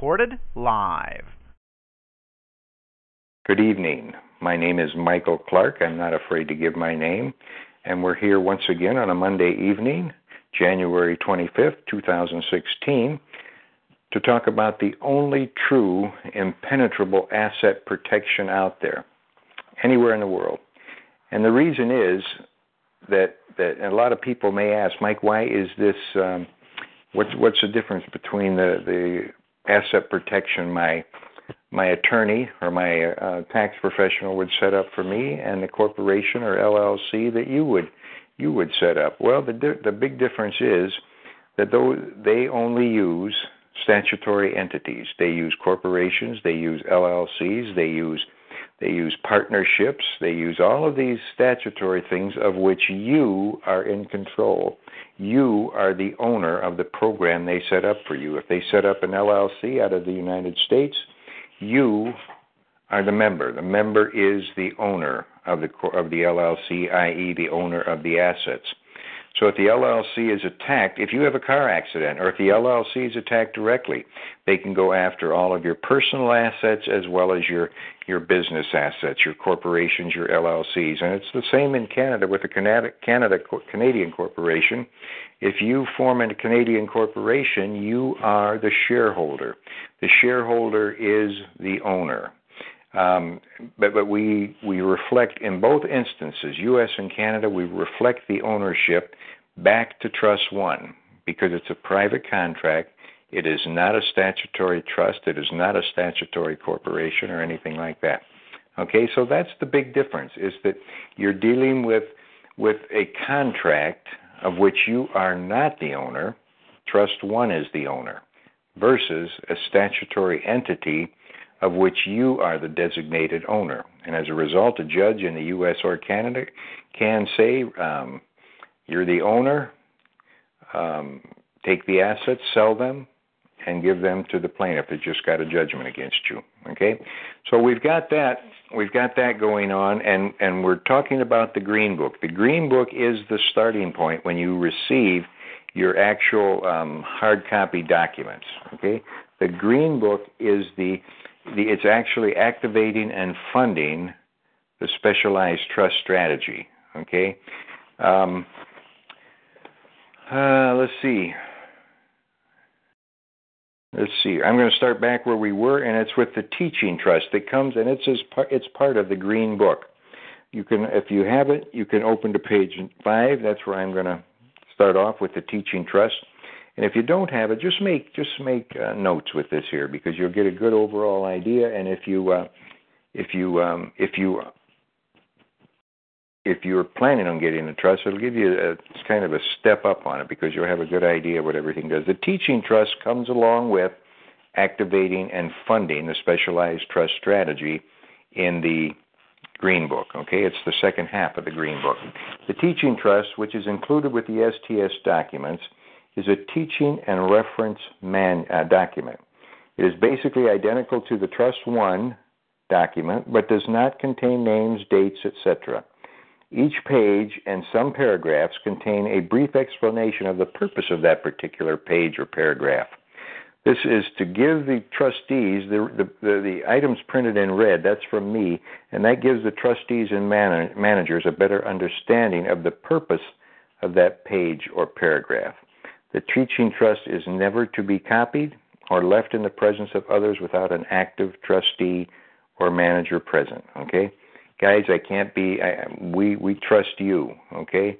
recorded live. Good evening. My name is Michael Clark. I'm not afraid to give my name. And we're here once again on a Monday evening, January 25th, 2016, to talk about the only true impenetrable asset protection out there, anywhere in the world. And the reason is that that a lot of people may ask, Mike, why is this? Um, what's what's the difference between the the asset protection my my attorney or my uh, tax professional would set up for me and the corporation or LLC that you would you would set up? Well, the the big difference is that though they only use statutory entities. They use corporations, they use LLCs, they use they use partnerships, they use all of these statutory things of which you are in control. You are the owner of the program they set up for you. If they set up an LLC out of the United States, you are the member. The member is the owner of the of the LLC, i.e., the owner of the assets. So if the LLC is attacked, if you have a car accident, or if the LLC is attacked directly, they can go after all of your personal assets as well as your your business assets, your corporations, your LLCs, and it's the same in Canada with a Canada, Canada Canadian corporation. If you form a Canadian corporation, you are the shareholder. The shareholder is the owner. Um, but but we we reflect in both instances, U.S. and Canada, we reflect the ownership back to Trust One because it's a private contract. It is not a statutory trust. It is not a statutory corporation or anything like that. Okay, so that's the big difference: is that you're dealing with with a contract of which you are not the owner. Trust One is the owner, versus a statutory entity of which you are the designated owner. And as a result, a judge in the U.S. or Canada can say, um, You're the owner, um, take the assets, sell them, and give them to the plaintiff that just got a judgment against you. Okay? So we've got that. We've got that going on, and, and we're talking about the Green Book. The Green Book is the starting point when you receive your actual um, hard copy documents. Okay, the Green Book is the the, it's actually activating and funding the specialized trust strategy. Okay. Um, uh, let's see. Let's see. I'm going to start back where we were, and it's with the teaching trust that comes, and it's as part, it's part of the Green Book. You can, if you have it, you can open to page five. That's where I'm going to start off with the teaching trust. And if you don't have it, just make just make uh, notes with this here because you'll get a good overall idea. And if you uh, if you um, if you if you're planning on getting a trust, it'll give you a kind of a step up on it because you'll have a good idea what everything does. The teaching trust comes along with activating and funding the specialized trust strategy in the Green Book. Okay, it's the second half of the Green Book. The teaching trust, which is included with the STS documents, is a teaching and reference man, uh, document. It is basically identical to the Trust One document, but does not contain names, dates, etc. Each page and some paragraphs contain a brief explanation of the purpose of that particular page or paragraph. This is to give the trustees the, the, the, the items printed in red, that's from me, and that gives the trustees and man, managers a better understanding of the purpose of that page or paragraph. The teaching trust is never to be copied or left in the presence of others without an active trustee or manager present. Okay, guys, I can't be. I, we we trust you. Okay,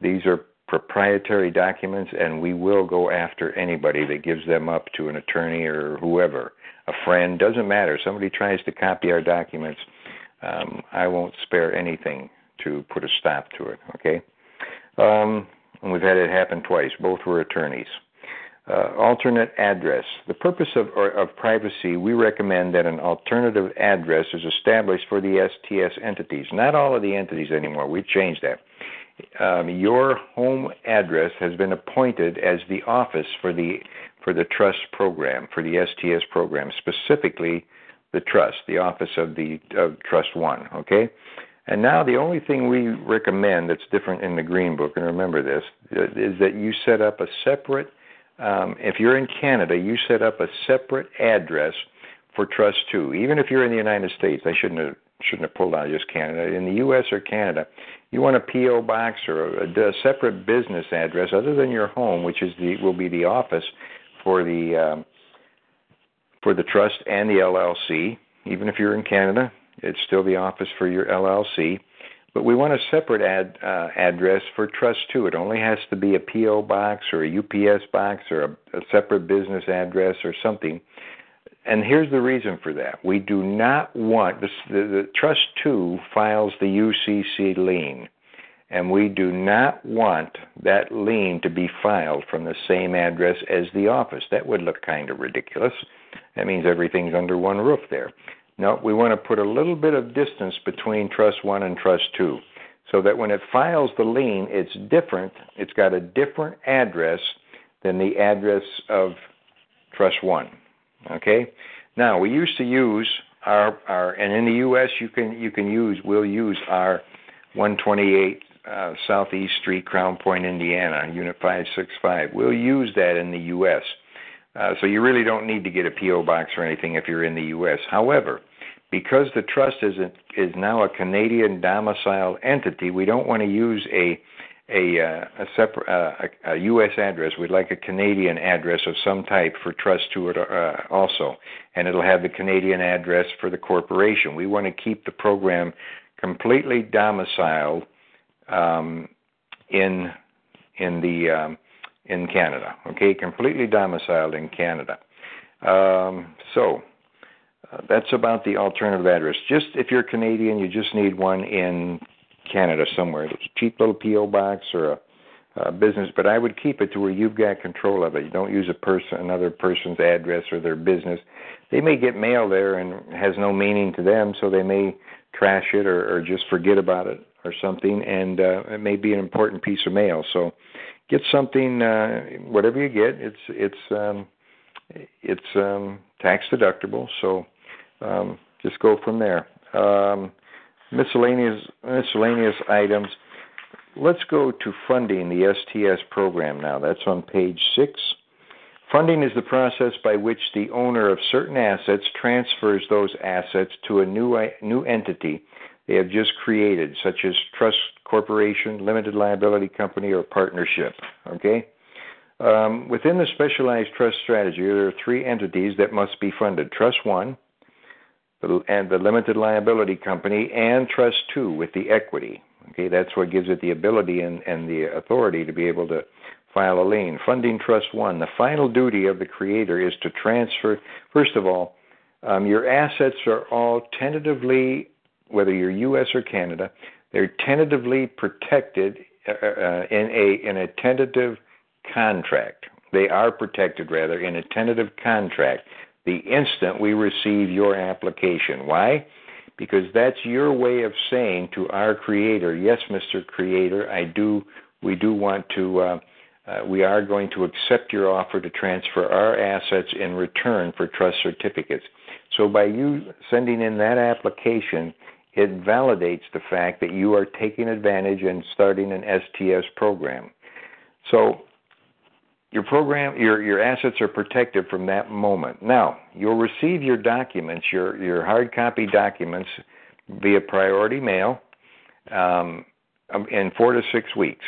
these are proprietary documents, and we will go after anybody that gives them up to an attorney or whoever, a friend. Doesn't matter. Somebody tries to copy our documents. Um, I won't spare anything to put a stop to it. Okay. Um, and we've had it happen twice. Both were attorneys. Uh, alternate address. The purpose of, of privacy, we recommend that an alternative address is established for the STS entities. Not all of the entities anymore. We've changed that. Um, your home address has been appointed as the office for the for the trust program, for the STS program, specifically the trust, the office of the of Trust One. Okay, and now the only thing we recommend that's different in the Green Book, and remember this, is that you set up a separate um, if you're in Canada, you set up a separate address for Trust 2. Even if you're in the United States, I shouldn't have shouldn't have pulled out just Canada. In the U.S. or Canada, you want a PO box or a, a separate business address other than your home, which is the will be the office for the um, for the trust and the LLC. Even if you're in Canada, it's still the office for your LLC. But we want a separate ad, uh, address for Trust 2. It only has to be a PO box or a UPS box or a, a separate business address or something and here's the reason for that. We do not want the, the, Trust 2 files the UCC lien, and we do not want that lien to be filed from the same address as the office. That would look kind of ridiculous. That means everything's under one roof there. No, we want to put a little bit of distance between Trust 1 and Trust 2 so that when it files the lien, it's different. It's got a different address than the address of Trust 1. Okay. Now we used to use our our and in the U.S. you can you can use we'll use our 128 uh, Southeast Street, Crown Point, Indiana, Unit 565. We'll use that in the U.S. Uh, so you really don't need to get a PO box or anything if you're in the U.S. However, because the trust is a, is now a Canadian domiciled entity, we don't want to use a a uh, a, separate uh, a, a U.S. address. We'd like a Canadian address of some type for trust to it uh, also, and it'll have the Canadian address for the corporation. We want to keep the program completely domiciled um, in in the um, in Canada. Okay, completely domiciled in Canada. Um, so. That's about the alternative address. Just if you're Canadian, you just need one in Canada somewhere. It's a cheap little PO box or a, a business, but I would keep it to where you've got control of it. You don't use a person, another person's address or their business. They may get mail there and has no meaning to them, so they may trash it or, or just forget about it or something, and uh, it may be an important piece of mail. So get something, uh, whatever you get, it's it's um, it's um, tax deductible. So um, just go from there. Um, miscellaneous miscellaneous items. Let's go to funding the STS program now. That's on page six. Funding is the process by which the owner of certain assets transfers those assets to a new new entity they have just created, such as trust corporation, limited liability company, or partnership. Okay. Um, within the specialized trust strategy, there are three entities that must be funded: Trust One, and the limited liability company and trust two with the equity. Okay, that's what gives it the ability and, and the authority to be able to file a lien. Funding trust one. The final duty of the creator is to transfer. First of all, um, your assets are all tentatively, whether you're U.S. or Canada, they're tentatively protected uh, uh, in a in a tentative contract. They are protected rather in a tentative contract the instant we receive your application. Why? Because that's your way of saying to our creator, yes, Mr. Creator, I do, we do want to, uh, uh, we are going to accept your offer to transfer our assets in return for trust certificates. So by you sending in that application, it validates the fact that you are taking advantage and starting an STS program. So your program your your assets are protected from that moment. Now, you'll receive your documents, your your hard copy documents via priority mail um, um, in 4 to 6 weeks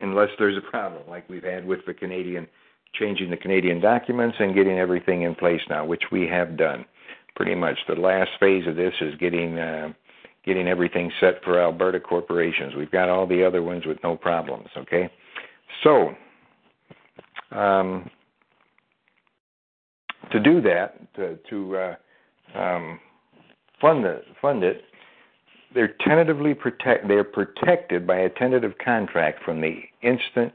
unless there's a problem like we've had with the Canadian changing the Canadian documents and getting everything in place now, which we have done. Pretty much the last phase of this is getting uh, getting everything set for Alberta corporations. We've got all the other ones with no problems, okay? So, um, to do that, to, to uh, um, fund, the, fund it, they're tentatively protect. They're protected by a tentative contract from the instant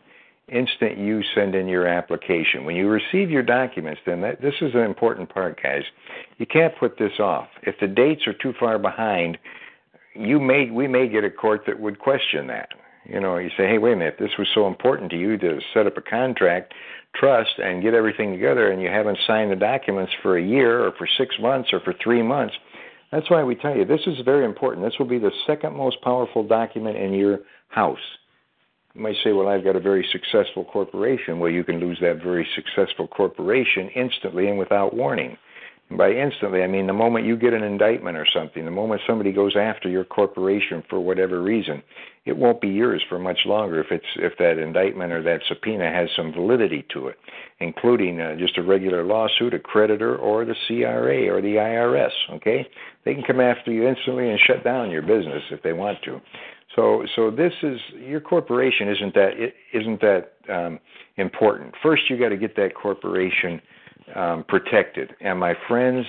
instant you send in your application. When you receive your documents, then that, this is an important part, guys. You can't put this off. If the dates are too far behind, you may we may get a court that would question that. You know, you say, hey, wait a minute, this was so important to you to set up a contract, trust, and get everything together, and you haven't signed the documents for a year or for six months or for three months. That's why we tell you this is very important. This will be the second most powerful document in your house. You might say, well, I've got a very successful corporation. Well, you can lose that very successful corporation instantly and without warning. By instantly, I mean the moment you get an indictment or something, the moment somebody goes after your corporation for whatever reason, it won't be yours for much longer if it's if that indictment or that subpoena has some validity to it, including uh, just a regular lawsuit, a creditor, or the CRA or the IRS. Okay, they can come after you instantly and shut down your business if they want to. So, so this is your corporation isn't that it isn't that um, important. First, you got to get that corporation um, protected. And my friends,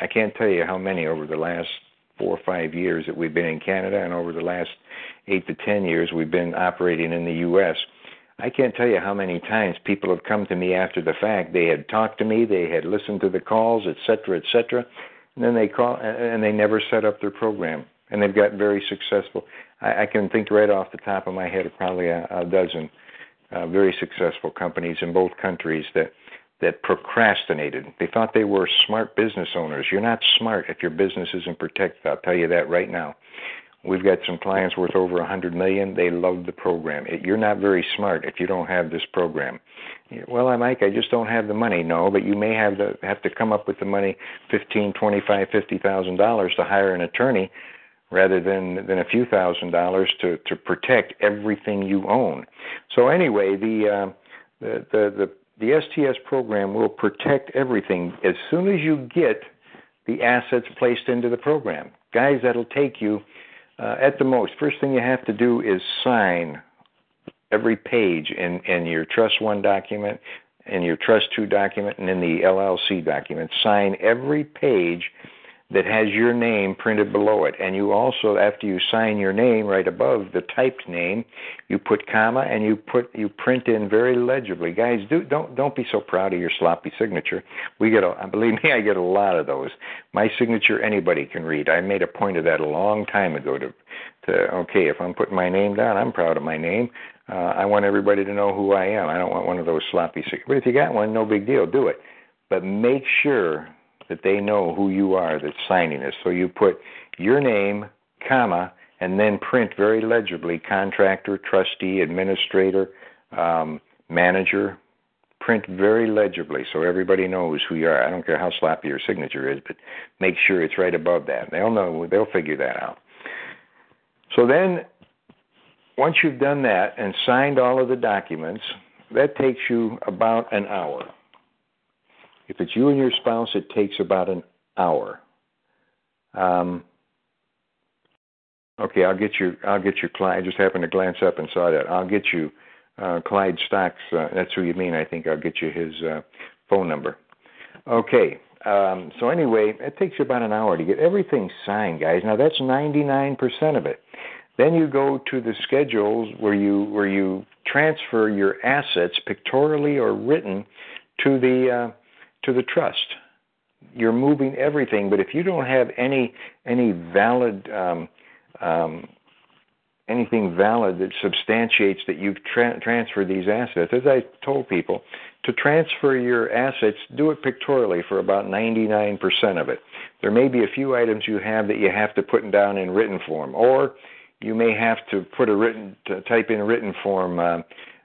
I can't tell you how many over the last four or five years that we've been in Canada, and over the last eight to ten years we've been operating in the U.S. I can't tell you how many times people have come to me after the fact. They had talked to me, they had listened to the calls, et cetera, et cetera, and then they call and they never set up their program and they've got very successful. I, I can think right off the top of my head of probably a, a dozen uh, very successful companies in both countries that that procrastinated. They thought they were smart business owners. You're not smart if your business isn't protected. I'll tell you that right now. We've got some clients worth over a hundred million. They love the program. You're not very smart if you don't have this program. Well, I Mike, I just don't have the money. No, but you may have to have to come up with the money, fifteen, twenty-five, fifty thousand dollars to hire an attorney rather than than a few thousand dollars to to protect everything you own. So anyway, the uh, the, the the the STS program will protect everything as soon as you get the assets placed into the program. Guys, that'll take you uh, at the most. First thing you have to do is sign every page in in your Trust One document, in your Trust Two document, and in the LLC document. Sign every page that has your name printed below it. And you also, after you sign your name right above the typed name, you put comma and you put you print in very legibly. Guys, do don't don't be so proud of your sloppy signature. We get a believe me, I get a lot of those. My signature anybody can read. I made a point of that a long time ago to to okay, if I'm putting my name down, I'm proud of my name. Uh, I want everybody to know who I am. I don't want one of those sloppy signatures. But if you got one, no big deal, do it. But make sure that they know who you are that's signing this. So you put your name, comma, and then print very legibly contractor, trustee, administrator, um, manager. Print very legibly so everybody knows who you are. I don't care how sloppy your signature is, but make sure it's right above that. They'll know. They'll figure that out. So then, once you've done that and signed all of the documents, that takes you about an hour. If it's you and your spouse, it takes about an hour. Um, okay, I'll get you. I'll get you. Clyde. I just happened to glance up and saw that. I'll get you. Uh, Clyde Stocks. Uh, that's who you mean. I think I'll get you his uh, phone number. Okay. Um, so anyway, it takes you about an hour to get everything signed, guys. Now that's 99% of it. Then you go to the schedules where you where you transfer your assets pictorially or written to the uh, to the trust. You're moving everything, but if you don't have any any valid um, um, anything valid that substantiates that you've tra- transferred these assets, as I told people, to transfer your assets, do it pictorially for about 99% of it. There may be a few items you have that you have to put down in written form, or you may have to put a written to type in written form. Uh,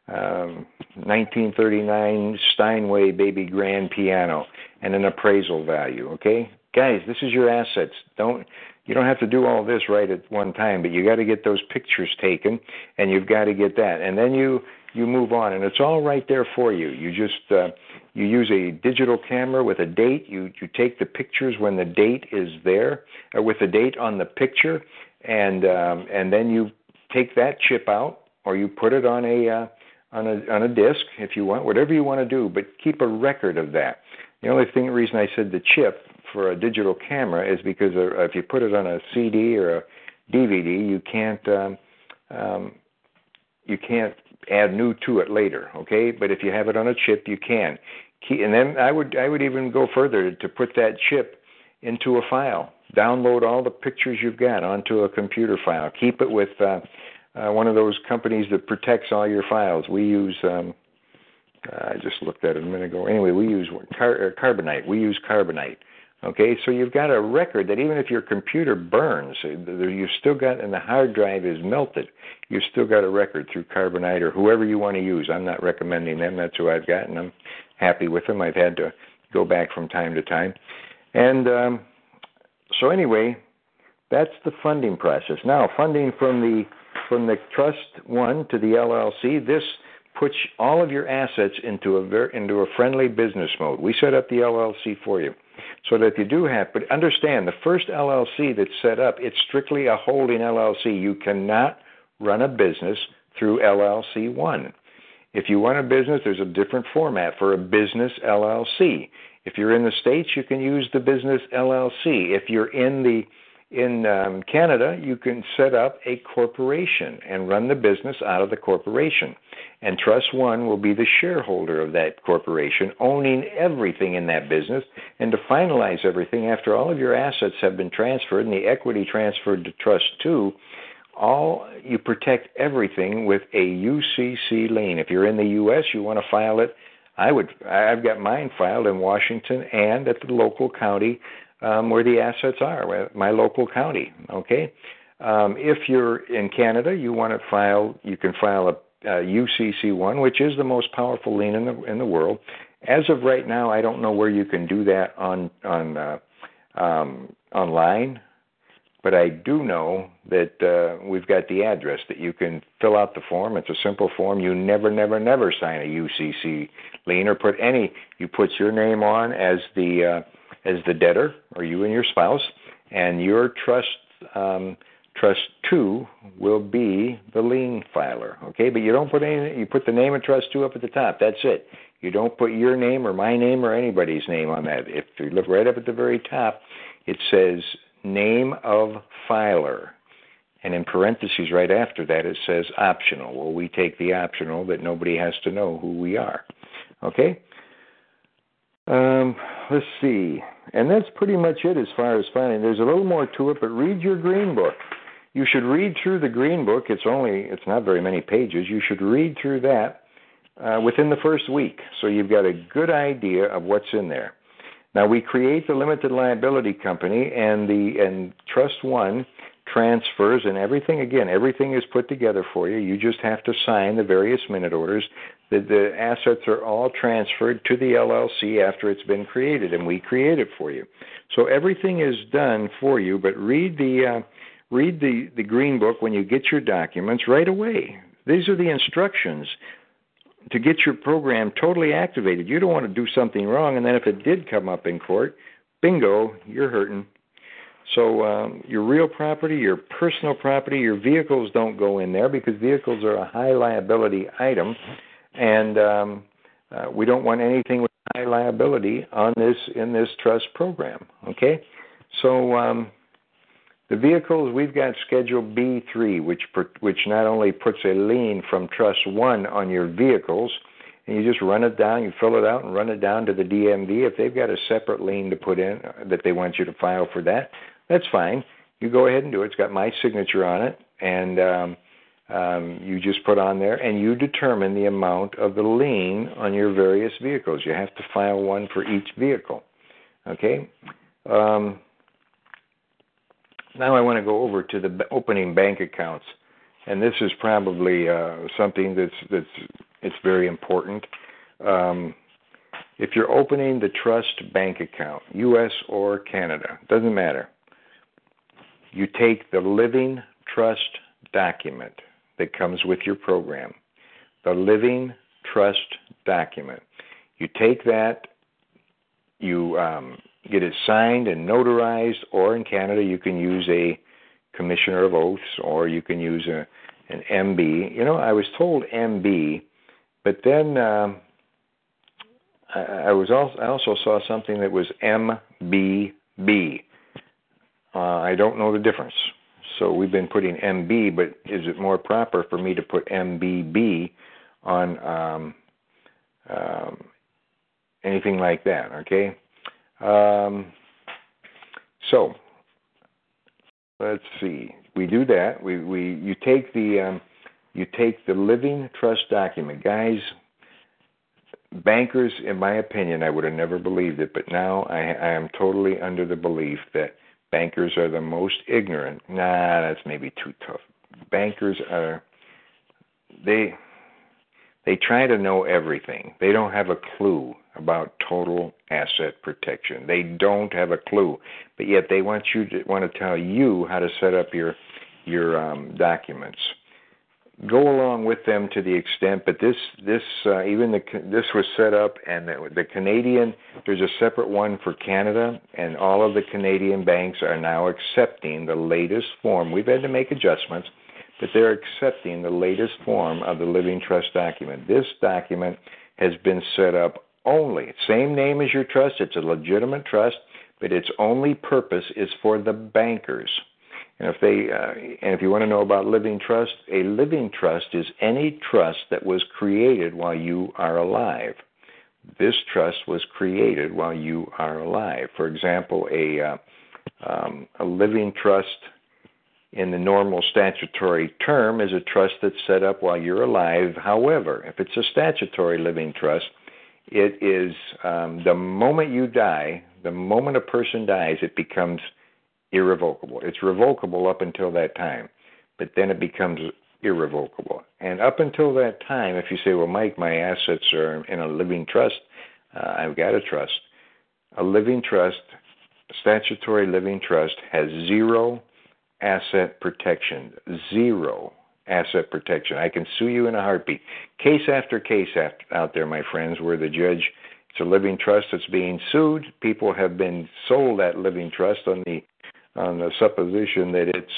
um, 1939 Steinway baby grand piano and an appraisal value. Okay, guys, this is your assets. Don't you don't have to do all this right at one time, but you got to get those pictures taken, and you've got to get that, and then you you move on, and it's all right there for you. You just uh, you use a digital camera with a date. You you take the pictures when the date is there, or with the date on the picture, and um, and then you take that chip out, or you put it on a uh, on a on a disc if you want, whatever you want to do, but keep a record of that. The only thing reason I said the chip for a digital camera is because uh, if you put it on a CD or a DVD, you can't um, um, you can't add new to it later. Okay, but if you have it on a chip, you can. And then I would I would even go further to put that chip into a file. Download all the pictures you've got onto a computer file. Keep it with uh, uh, one of those companies that protects all your files. We use. Um, I just looked at it a minute ago. Anyway, we use car, uh, Carbonite. We use Carbonite. Okay, so you've got a record that even if your computer burns, you've still got, and the hard drive is melted, you've still got a record through Carbonite or whoever you want to use. I'm not recommending them. That's who I've got, and I'm happy with them. I've had to go back from time to time. And um, so anyway, that's the funding process. Now, funding from the from the trust one to the LLC. This puts all of your assets into a ver- into a friendly business mode. We set up the LLC for you so that you do have, but understand the first LLC that's set up, it's strictly a holding LLC. You cannot run a business through LLC 1. If you want a business, there's a different format for a business LLC. If you're in the States, you can use the business LLC. If you're in the in um, Canada, you can set up a corporation and run the business out of the corporation. And Trust One will be the shareholder of that corporation, owning everything in that business. And to finalize everything, after all of your assets have been transferred and the equity transferred to Trust Two, all you protect everything with a UCC lien. If you're in the U.S., you want to file it. I would. I've got mine filed in Washington and at the local county um, where the assets are, my local county. Okay. Um, if you're in Canada, you want to file. You can file a, a UCC one, which is the most powerful lien in the in the world. As of right now, I don't know where you can do that on on uh, um, online, but I do know that uh, we've got the address that you can fill out the form. It's a simple form. You never, never, never sign a UCC lien or put any. You put your name on as the uh, as the debtor, or you and your spouse, and your trust um, trust two will be the lien filer. Okay, but you don't put any. You put the name of trust two up at the top. That's it. You don't put your name or my name or anybody's name on that. If you look right up at the very top, it says name of filer. And in parentheses right after that, it says optional. Well, we take the optional that nobody has to know who we are. Okay? Um, let's see. And that's pretty much it as far as finding. There's a little more to it, but read your green book. You should read through the green book. It's only it's not very many pages. You should read through that uh, within the first week, so you've got a good idea of what's in there. Now we create the limited liability company, and the and Trust One transfers and everything. Again, everything is put together for you. You just have to sign the various minute orders the, the assets are all transferred to the LLC after it's been created, and we create it for you. So everything is done for you. But read the uh, read the the green book when you get your documents right away. These are the instructions to get your program totally activated. You don't want to do something wrong, and then if it did come up in court, bingo, you're hurting. So um, your real property, your personal property, your vehicles don't go in there because vehicles are a high liability item and um, uh, we don't want anything with high liability on this in this trust program. Okay, so um, the vehicles we've got Schedule B3, which which not only puts a lien from Trust One on your vehicles, and you just run it down, you fill it out, and run it down to the DMV. If they've got a separate lien to put in that they want you to file for that, that's fine. You go ahead and do it. It's got my signature on it, and um, um, you just put on there and you determine the amount of the lien on your various vehicles. You have to file one for each vehicle. Okay? Um, now I want to go over to the opening bank accounts, and this is probably uh, something that's that's it's very important. Um, if you're opening the trust bank account, U.S. or Canada, doesn't matter. You take the living trust document that comes with your program, the Living Trust document. You take that, you um, get it signed and notarized, or in Canada, you can use a commissioner of oaths, or you can use a, an MB. You know, I was told MB, but then um, I, was also I also saw something that was MBB. Uh, I don't know the difference. So we've been putting MB, but is it more proper for me to put MBB on um, um, anything like that? Okay. Um, so let's see. We do that. We we you take the um, you take the living trust document, guys. bankers, in my opinion, I would have never believed it, but now I, I am totally under the belief that bankers are the most ignorant. Nah, that's maybe too tough. Bankers are they they try to know everything. They don't have a clue about total asset protection. They don't have a clue, but yet they want you to want to tell you how to set up your your um, documents go along with them to the extent, but this this uh, even the this was set up, and the, the Canadian there's a separate one for Canada, and all of the Canadian banks are now accepting the latest form. We've had to make adjustments, but they're accepting the latest form of the living trust document. This document has been set up only same name as your trust. It's a legitimate trust, but its only purpose is for the bankers. And if they uh, and if you want to know about living trust, a living trust is any trust that was created while you are alive. This trust was created while you are alive. For example, a uh, um, a living trust in the normal statutory term is a trust that's set up while you're alive. However, if it's a statutory living trust, it is um, the moment you die, the moment a person dies, it becomes irrevocable. It's revocable up until that time, but then it becomes irrevocable. And up until that time, if you say, well, Mike, my assets are in a living trust, uh, I've got a trust. A living trust, statutory living trust, has zero asset protection. Zero asset protection. I can sue you in a heartbeat. Case after case out there, my friends, where the judge, it's a living trust that's being sued. People have been sold that living trust on the on the supposition that it's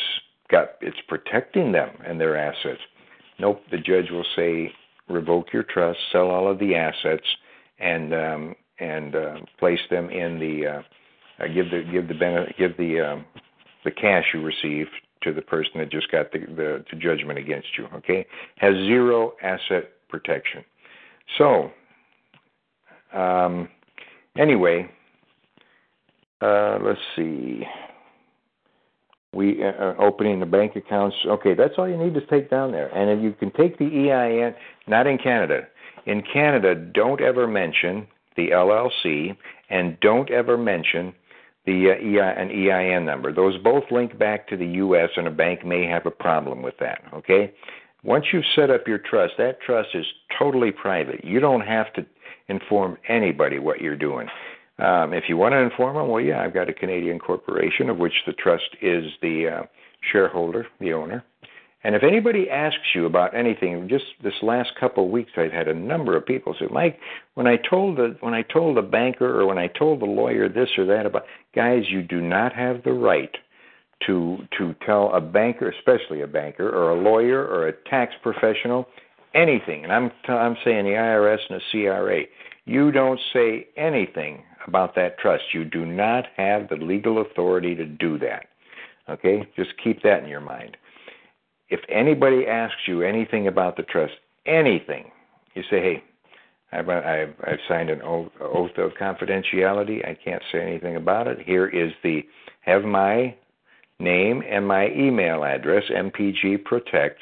got it's protecting them and their assets. Nope, the judge will say revoke your trust, sell all of the assets, and um, and uh, place them in the uh, uh, give the give the benefit, give the um, the cash you received to the person that just got the, the, the judgment against you. Okay, has zero asset protection. So um, anyway, uh, let's see we uh, uh, opening the bank accounts. Okay, that's all you need to take down there. And if you can take the EIN, not in Canada. In Canada, don't ever mention the LLC and don't ever mention the uh, EI, an EIN number. Those both link back to the U.S. and a bank may have a problem with that. Okay. Once you've set up your trust, that trust is totally private. You don't have to inform anybody what you're doing. Um, if you want to inform them, well, yeah, I've got a Canadian corporation of which the trust is the uh, shareholder, the owner. And if anybody asks you about anything, just this last couple of weeks, I've had a number of people say, "Mike, when I told the when I told the banker or when I told the lawyer this or that about guys, you do not have the right to to tell a banker, especially a banker or a lawyer or a tax professional, anything." And I'm t- I'm saying the IRS and the CRA, you don't say anything about that trust. You do not have the legal authority to do that. Okay? Just keep that in your mind. If anybody asks you anything about the trust, anything, you say, hey, I've, I've, I've signed an oath, oath of confidentiality. I can't say anything about it. Here is the, have my name and my email address, MPG Protect,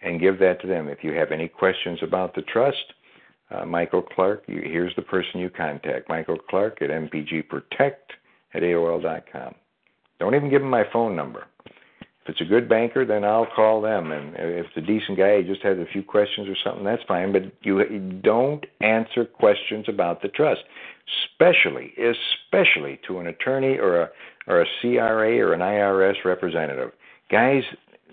and give that to them. If you have any questions about the trust, uh, Michael Clark, you, here's the person you contact. Michael Clark at mpgprotect at AOL.com. Don't even give him my phone number. If it's a good banker, then I'll call them. And if it's a decent guy, he just has a few questions or something, that's fine. But you don't answer questions about the trust, especially, especially to an attorney or a or a CRA or an IRS representative. Guys,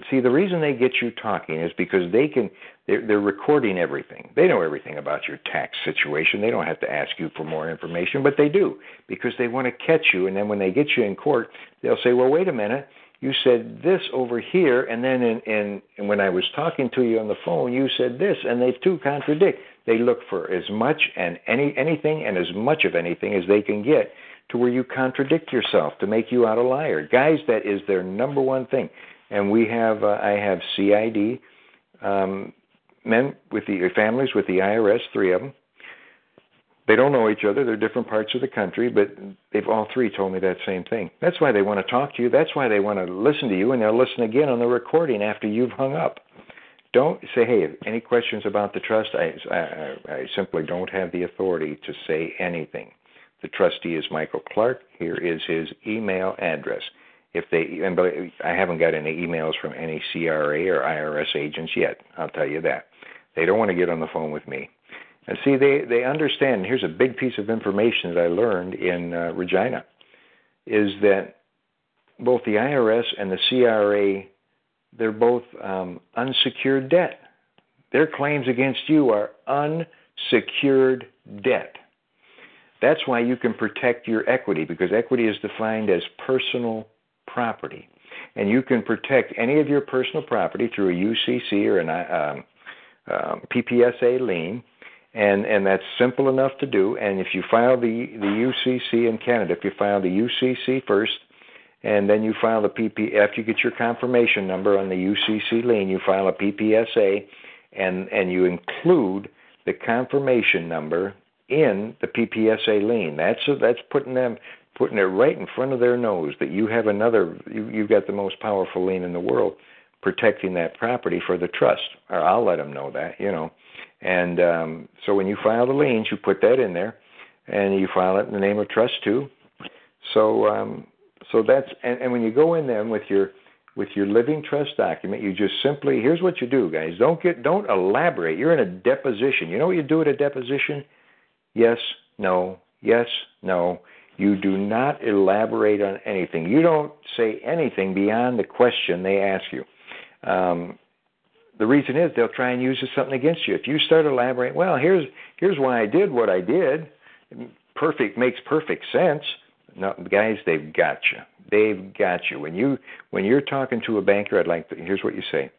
see the reason they get you talking is because they can they're, they're recording everything. They know everything about your tax situation. They don't have to ask you for more information, but they do because they want to catch you. And then when they get you in court, they'll say, "Well, wait a minute. You said this over here, and then in, in, in when I was talking to you on the phone, you said this, and they two contradict. They look for as much and any anything and as much of anything as they can get to where you contradict yourself to make you out a liar. Guys, that is their number one thing. And we have uh, I have CID um, men with the families with the IRS, three of them. They don't know each other. They're different parts of the country, but they've all three told me that same thing. That's why they want to talk to you. That's why they want to listen to you, and they'll listen again on the recording after you've hung up. don't say, hey, any questions about the trust? I, I, I simply don't have the authority to say anything. The trustee is Michael Clark. Here is his email address. If they, and I haven't got any emails from any CRA or IRS agents yet. I'll tell you that. They don't want to get on the phone with me. And see, they they understand. Here's a big piece of information that I learned in uh, Regina, is that both the IRS and the CRA, they're both um, unsecured debt. Their claims against you are unsecured debt. That's why you can protect your equity because equity is defined as personal property. And you can protect any of your personal property through a UCC or an um, um, PPSA lien, and and that's simple enough to do. And if you file the the UCC in Canada, if you file the UCC first, and then you file the PP after you get your confirmation number on the UCC lien, you file a PPSA, and and you include the confirmation number in the PPSA lien. That's a, that's putting them putting it right in front of their nose that you have another you, you've got the most powerful lien in the world protecting that property for the trust. Or I'll let them know that, you know. And um, so when you file the liens, you put that in there, and you file it in the name of trust two. So um, so that's and, and when you go in there with your with your living trust document, you just simply here's what you do, guys. Don't get don't elaborate. You're in a deposition. You know what you do at a deposition? Yes, no, yes, no. You do not elaborate on anything. You don't say anything beyond the question they ask you. Um, the reason is they'll try and use something against you. If you start elaborating, well, here's here's why I did what I did. Perfect makes perfect sense. No, guys, they've got you. They've got you. When you when you're talking to a banker, I'd like to. Here's what you say.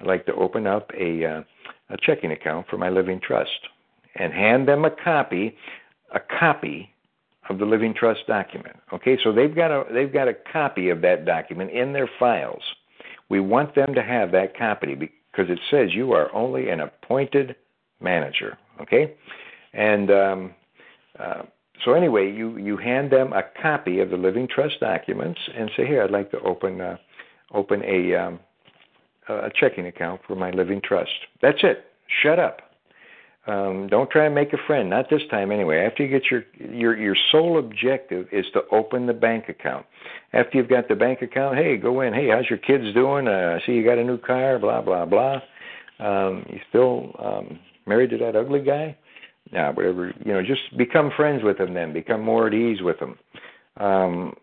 I'd like to open up a uh, a checking account for my living trust and hand them a copy, a copy of the living trust document. Okay, so they've got a they've got a copy of that document in their files. We want them to have that copy because it says you are only an appointed manager. Okay, and um, uh, so anyway, you you hand them a copy of the living trust documents and say, here, I'd like to open uh, open a um, a checking account for my living trust. That's it. Shut up. Um, don't try and make a friend. Not this time, anyway. After you get your your your sole objective is to open the bank account. After you've got the bank account, hey, go in. Hey, how's your kids doing? Uh, see, you got a new car. Blah blah blah. Um, you still um, married to that ugly guy? Now, whatever. You know, just become friends with them. Then become more at ease with them. Um,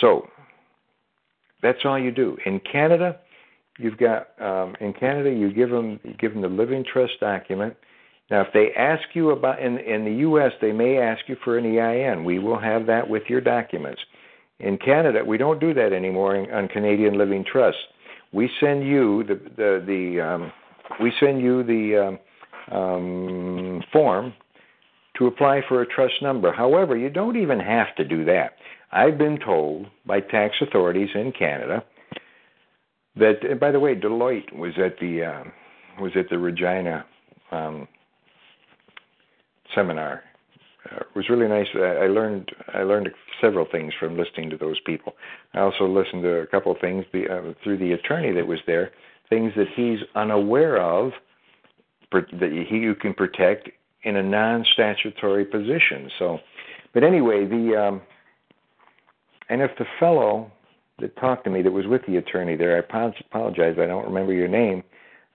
so that's all you do. In Canada, you've got um, in Canada you give them you give them the living trust document now, if they ask you about in in the U.S., they may ask you for an EIN. We will have that with your documents. In Canada, we don't do that anymore on Canadian Living Trust. We send you the the, the um, we send you the um, um, form to apply for a trust number. However, you don't even have to do that. I've been told by tax authorities in Canada that, by the way, Deloitte was at the uh, was at the Regina um, seminar. Uh, it was really nice. I, I learned I learned several things from listening to those people. I also listened to a couple of things be, uh, through the attorney that was there, things that he's unaware of per, that he you can protect in a non-statutory position. So, but anyway, the um, and if the fellow that talked to me that was with the attorney there, I apologize, I don't remember your name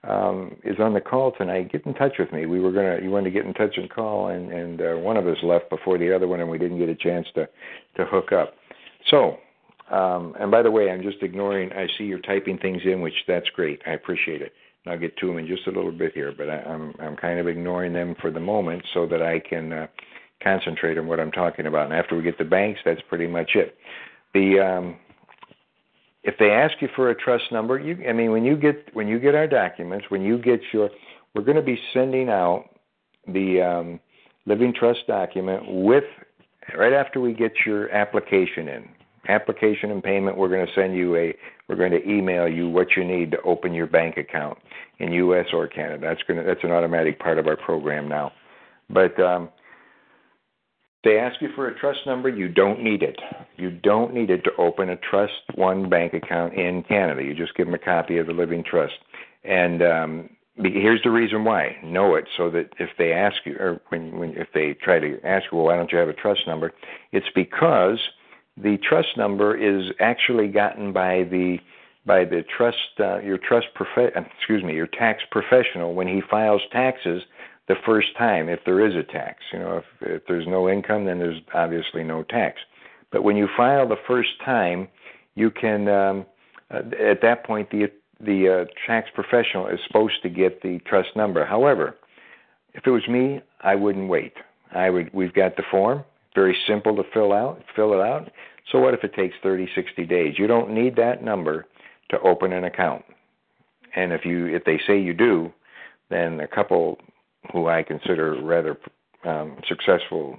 um, is on the call tonight, get in touch with me. We were gonna, you wanted to get in touch and call, and and uh, one of us left before the other one, and we didn't get a chance to to hook up. So, um, and by the way, I'm just ignoring. I see you're typing things in, which that's great. I appreciate it. And I'll get to them in just a little bit here, but I, I'm I'm kind of ignoring them for the moment so that I can uh, concentrate on what I'm talking about. And after we get the banks, that's pretty much it. The um, if they ask you for a trust number, you I mean when you get when you get our documents, when you get your we're going to be sending out the um, living trust document with right after we get your application in. Application and payment, we're going to send you a we're going to email you what you need to open your bank account in US or Canada. That's going to that's an automatic part of our program now. But um, they ask you for a trust number, you don't need it. You don't need it to open a Trust One bank account in Canada. You just give them a copy of the living trust. And um, here's the reason why. Know it so that if they ask you, or when, when if they try to ask you, well, why don't you have a trust number? It's because the trust number is actually gotten by the by the trust uh, your trust prof- excuse me your tax professional when he files taxes the first time if there is a tax. You know, if, if there's no income, then there's obviously no tax. But when you file the first time, you can um, uh, at that point the the uh, tax professional is supposed to get the trust number. However, if it was me, I wouldn't wait. I would. We've got the form, very simple to fill out. Fill it out. So what if it takes 30, 60 days? You don't need that number to open an account. And if you if they say you do, then a couple who I consider rather um, successful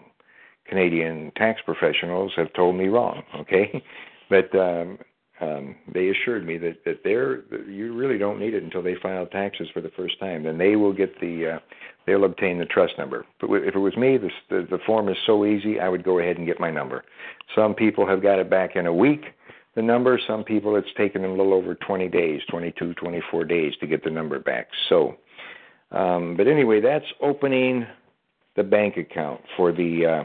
Canadian tax professionals have told me wrong. Okay, but um, um, they assured me that that they're you really don't need it until they file taxes for the first time. Then they will get the uh, they'll obtain the trust number. But if it was me, this, the the form is so easy. I would go ahead and get my number. Some people have got it back in a week. The number. Some people it's taken them a little over 20 days, 22, 24 days to get the number back. So um, but anyway, that's opening the bank account for the uh,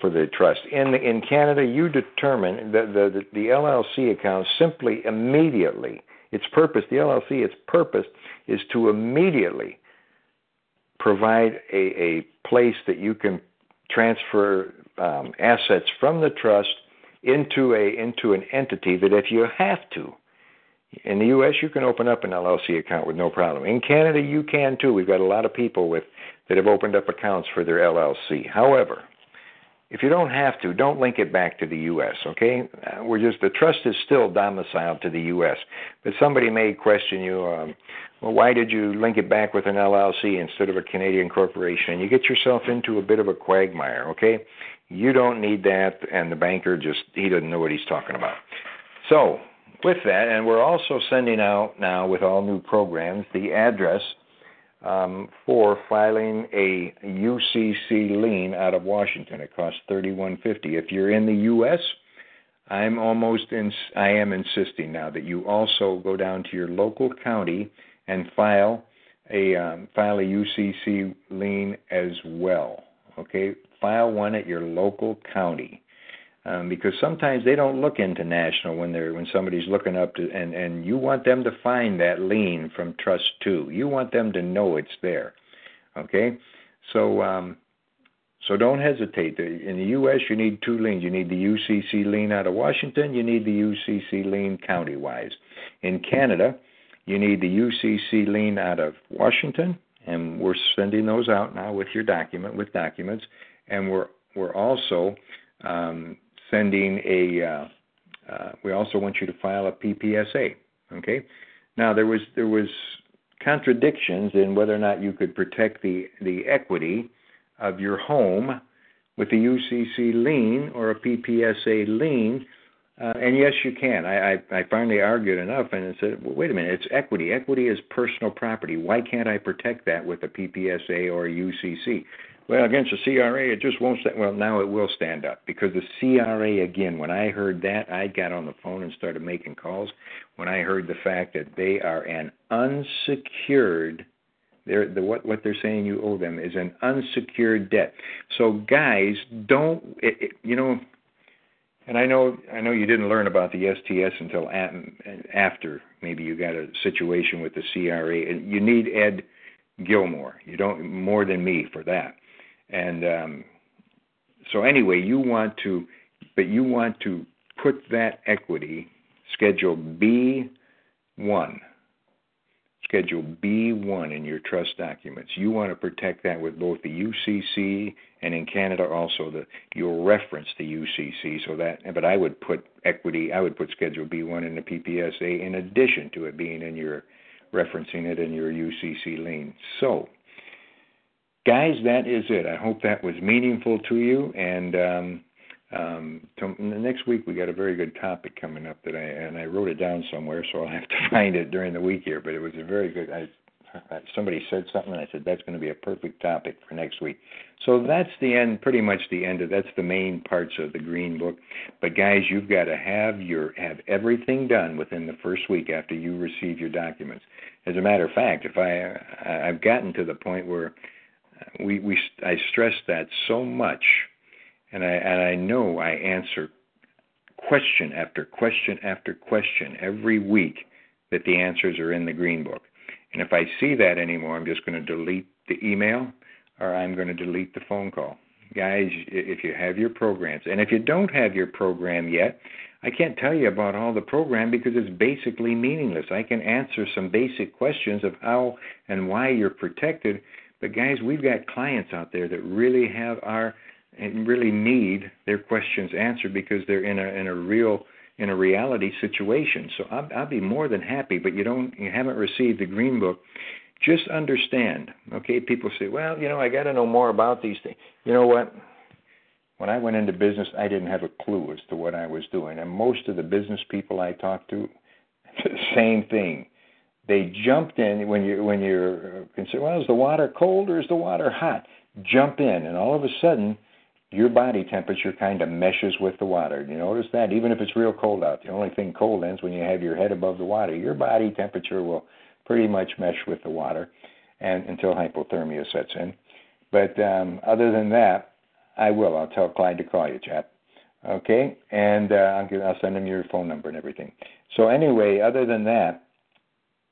for the trust. In in Canada, you determine the, the the LLC account simply immediately. Its purpose, the LLC, its purpose is to immediately provide a, a place that you can transfer um, assets from the trust into a into an entity that if you have to in the U.S., you can open up an LLC account with no problem. In Canada, you can too. We've got a lot of people with that have opened up accounts for their LLC. However, if you don't have to, don't link it back to the U.S. Okay, we're just the trust is still domiciled to the U.S. But somebody may question you. Um, well, why did you link it back with an LLC instead of a Canadian corporation? And You get yourself into a bit of a quagmire. Okay, you don't need that, and the banker just he doesn't know what he's talking about. So with that, and we're also sending out now with all new programs the address um, for filing a UCC lien out of Washington. It costs thirty-one fifty. If you're in the U.S., I'm almost in. I am insisting now that you also go down to your local county and file a um, file a UCC lien as well. Okay, file one at your local county um, because sometimes they don't look into national when they're when somebody's looking up to and and you want them to find that lien from trust two. You want them to know it's there. Okay, so um, so don't hesitate. In the U.S., you need two liens. You need the UCC lien out of Washington. You need the UCC lien county-wise. In Canada, you need the UCC lien out of Washington, and we're sending those out now with your document with documents, and we're we're also um, sending a. Uh, we also want you to file a PPSA. Okay. Now there was there was contradictions in whether or not you could protect the the equity of your home with a UCC lien or a PPSA lien. Uh, and yes, you can. I, I, I finally argued enough and said, well, wait a minute, it's equity. Equity is personal property. Why can't I protect that with a PPSA or a UCC? Well, against the CRA, it just won't stand. Well, now it will stand up because the CRA, again, when I heard that, I got on the phone and started making calls. When I heard the fact that they are an unsecured, they're, the, what, what they're saying you owe them is an unsecured debt. So, guys, don't, it, it, you know, and I know I know you didn't learn about the STS until after maybe you got a situation with the CRA, and you need Ed Gilmore. You don't more than me for that. And um, so anyway, you want to, but you want to put that equity, Schedule B1, Schedule B1 in your trust documents. You want to protect that with both the UCC and in Canada also the you'll reference the UCC so that but I would put equity I would put Schedule B1 in the PPSA in addition to it being in your referencing it in your UCC lien. So guys, that is it. I hope that was meaningful to you. And um, um, to, next week we got a very good topic coming up that I and I wrote it down somewhere, so I'll have to find it during the week here. But it was a very good. I somebody said something, and I said that's going to be a perfect topic for next week. So that's the end, pretty much the end of that's the main parts of the green book. But guys, you've got to have your have everything done within the first week after you receive your documents. As a matter of fact, if I I've gotten to the point where we we I stress that so much, and I and I know I answer question after question after question every week that the answers are in the green book. And if I see that anymore, I'm just going to delete the email or I'm going to delete the phone call. Guys, if you have your programs, and if you don't have your program yet, I can't tell you about all the program because it's basically meaningless. I can answer some basic questions of how and why you're protected, but guys, we've got clients out there that really have our and really need their questions answered because they're in a in a real in a reality situation. So I'll, I'll be more than happy. But you don't, you haven't received the green book. Just understand, okay? People say, well, you know, I got to know more about these things. You know what? When I went into business, I didn't have a clue as to what I was doing, and most of the business people I talked to, the same thing. They jumped in when you when you're concerned. Well, is the water cold or is the water hot? Jump in, and all of a sudden your body temperature kind of meshes with the water. You notice that? Even if it's real cold out, the only thing cold ends when you have your head above the water. Your body temperature will pretty much mesh with the water and until hypothermia sets in. But um, other than that, I will. I'll tell Clyde to call you, chap. Okay? And uh, I'll, give, I'll send him your phone number and everything. So, anyway, other than that,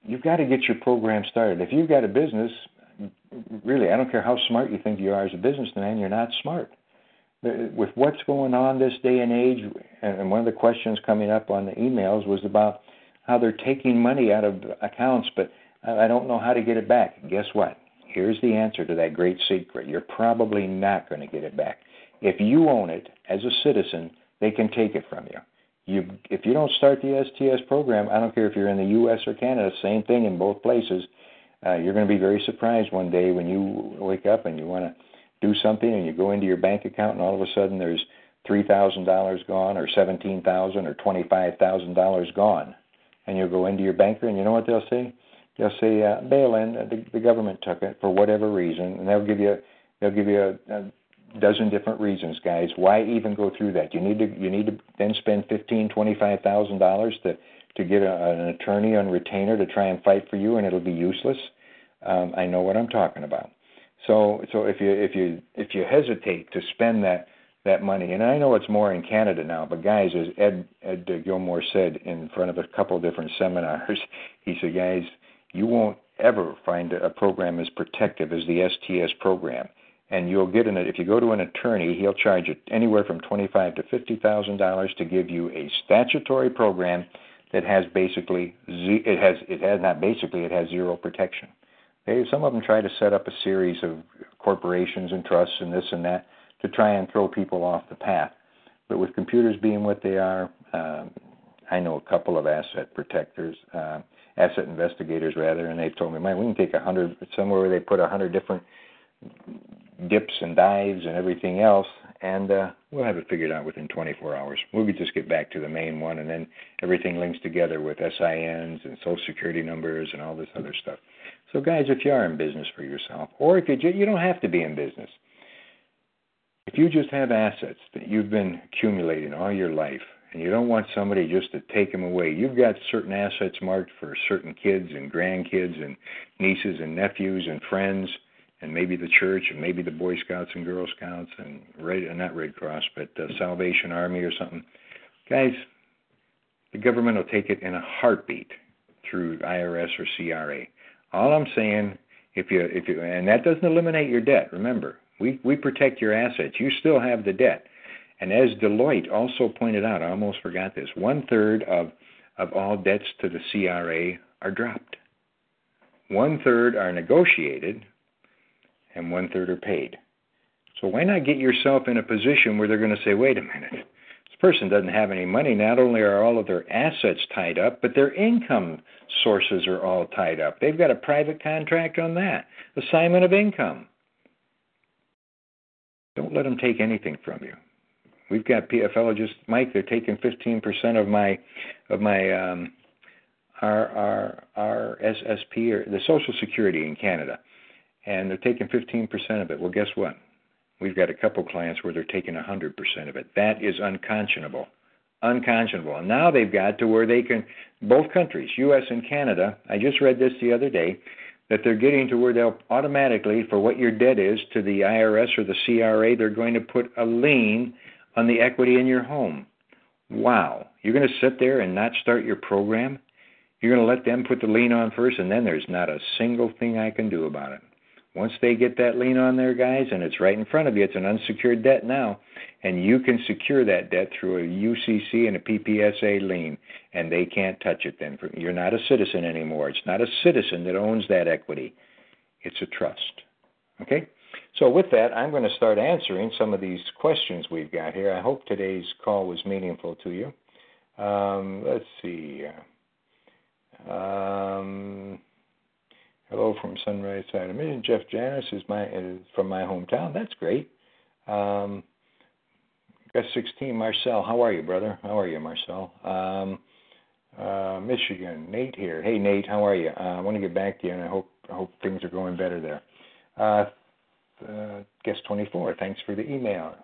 you've got to get your program started. If you've got a business, really, I don't care how smart you think you are as a businessman, you're not smart with what's going on this day and age, and one of the questions coming up on the emails was about how they're taking money out of accounts, but I don't know how to get it back. Guess what? Here's the answer to that great secret. You're probably not going to get it back. If you own it as a citizen, they can take it from you. You, if you don't start the STS program, I don't care if you're in the U.S. or Canada, same thing in both places. Uh, you're going to be very surprised one day when you wake up and you want to do something and you go into your bank account and all of a sudden there's three thousand dollars gone or seventeen thousand or twenty five thousand dollars gone and you'll go into your banker and you know what they'll say they'll say uh, bail in the, the government took it for whatever reason and they'll give you they'll give you a, a dozen different reasons guys why even go through that? You need to you need to then spend fifteen twenty five thousand dollars to to get a, an attorney on retainer to try and fight for you and it'll be useless. Um, i know what i'm talking about. So so if you if you if you hesitate to spend that that money, and I know it's more in Canada now, but guys, as Ed Ed Gilmore said in front of a couple of different seminars, he said, guys, you won't ever find a program as protective as the STS program. And you'll get an if you go to an attorney, he'll charge you anywhere from twenty five to fifty thousand dollars to give you a statutory program that has basically it has it has not basically it has zero protection. Some of them try to set up a series of corporations and trusts and this and that to try and throw people off the path. But with computers being what they are, um, I know a couple of asset protectors, uh, asset investigators rather, and they've told me, "Man, we can take a hundred somewhere where they put a hundred different dips and dives and everything else, and uh, we'll have it figured out within 24 hours. We'll just get back to the main one, and then everything links together with SINs and Social Security numbers and all this other stuff. So, guys, if you are in business for yourself, or if you just you don't have to be in business, if you just have assets that you've been accumulating all your life, and you don't want somebody just to take them away, you've got certain assets marked for certain kids and grandkids and nieces and nephews and friends, and maybe the church and maybe the Boy Scouts and Girl Scouts and Red, not Red Cross, but uh, Salvation Army or something. Guys, the government will take it in a heartbeat through IRS or CRA. All I'm saying, if you if you and that doesn't eliminate your debt. Remember, we we protect your assets. You still have the debt. And as Deloitte also pointed out, I almost forgot this. One third of of all debts to the CRA are dropped. One third are negotiated, and one third are paid. So why not get yourself in a position where they're going to say, wait a minute, this person doesn't have any money, not only are all of their assets tied up, but their income sources are all tied up. They've got a private contract on that, assignment of income. Don't let them take anything from you. We've got PFL just Mike. They're taking 15% of my of my um, our our our SSP or the Social Security in Canada, and they're taking 15% of it. Well, guess what? We've got a couple clients where they're taking 100% of it. That is unconscionable. Unconscionable. And now they've got to where they can, both countries, U.S. and Canada, I just read this the other day, that they're getting to where they'll automatically, for what your debt is to the IRS or the CRA, they're going to put a lien on the equity in your home. Wow. You're going to sit there and not start your program? You're going to let them put the lien on first, and then there's not a single thing I can do about it. Once they get that lien on there, guys, and it's right in front of you, it's an unsecured debt now, and you can secure that debt through a UCC and a PPSA lien, and they can't touch it then. You're not a citizen anymore. It's not a citizen that owns that equity, it's a trust. Okay? So, with that, I'm going to start answering some of these questions we've got here. I hope today's call was meaningful to you. Um, let's see. Um, hello from Sunrise Side of Michigan. Jeff Janis is my is from my hometown. That's great. Um, got 16. Marcel, how are you, brother? How are you, Marcel? Um, uh, Michigan. Nate here. Hey, Nate, how are you? Uh, I want to get back to you, and I hope I hope things are going better there. Uh, uh, guest 24. Thanks for the email.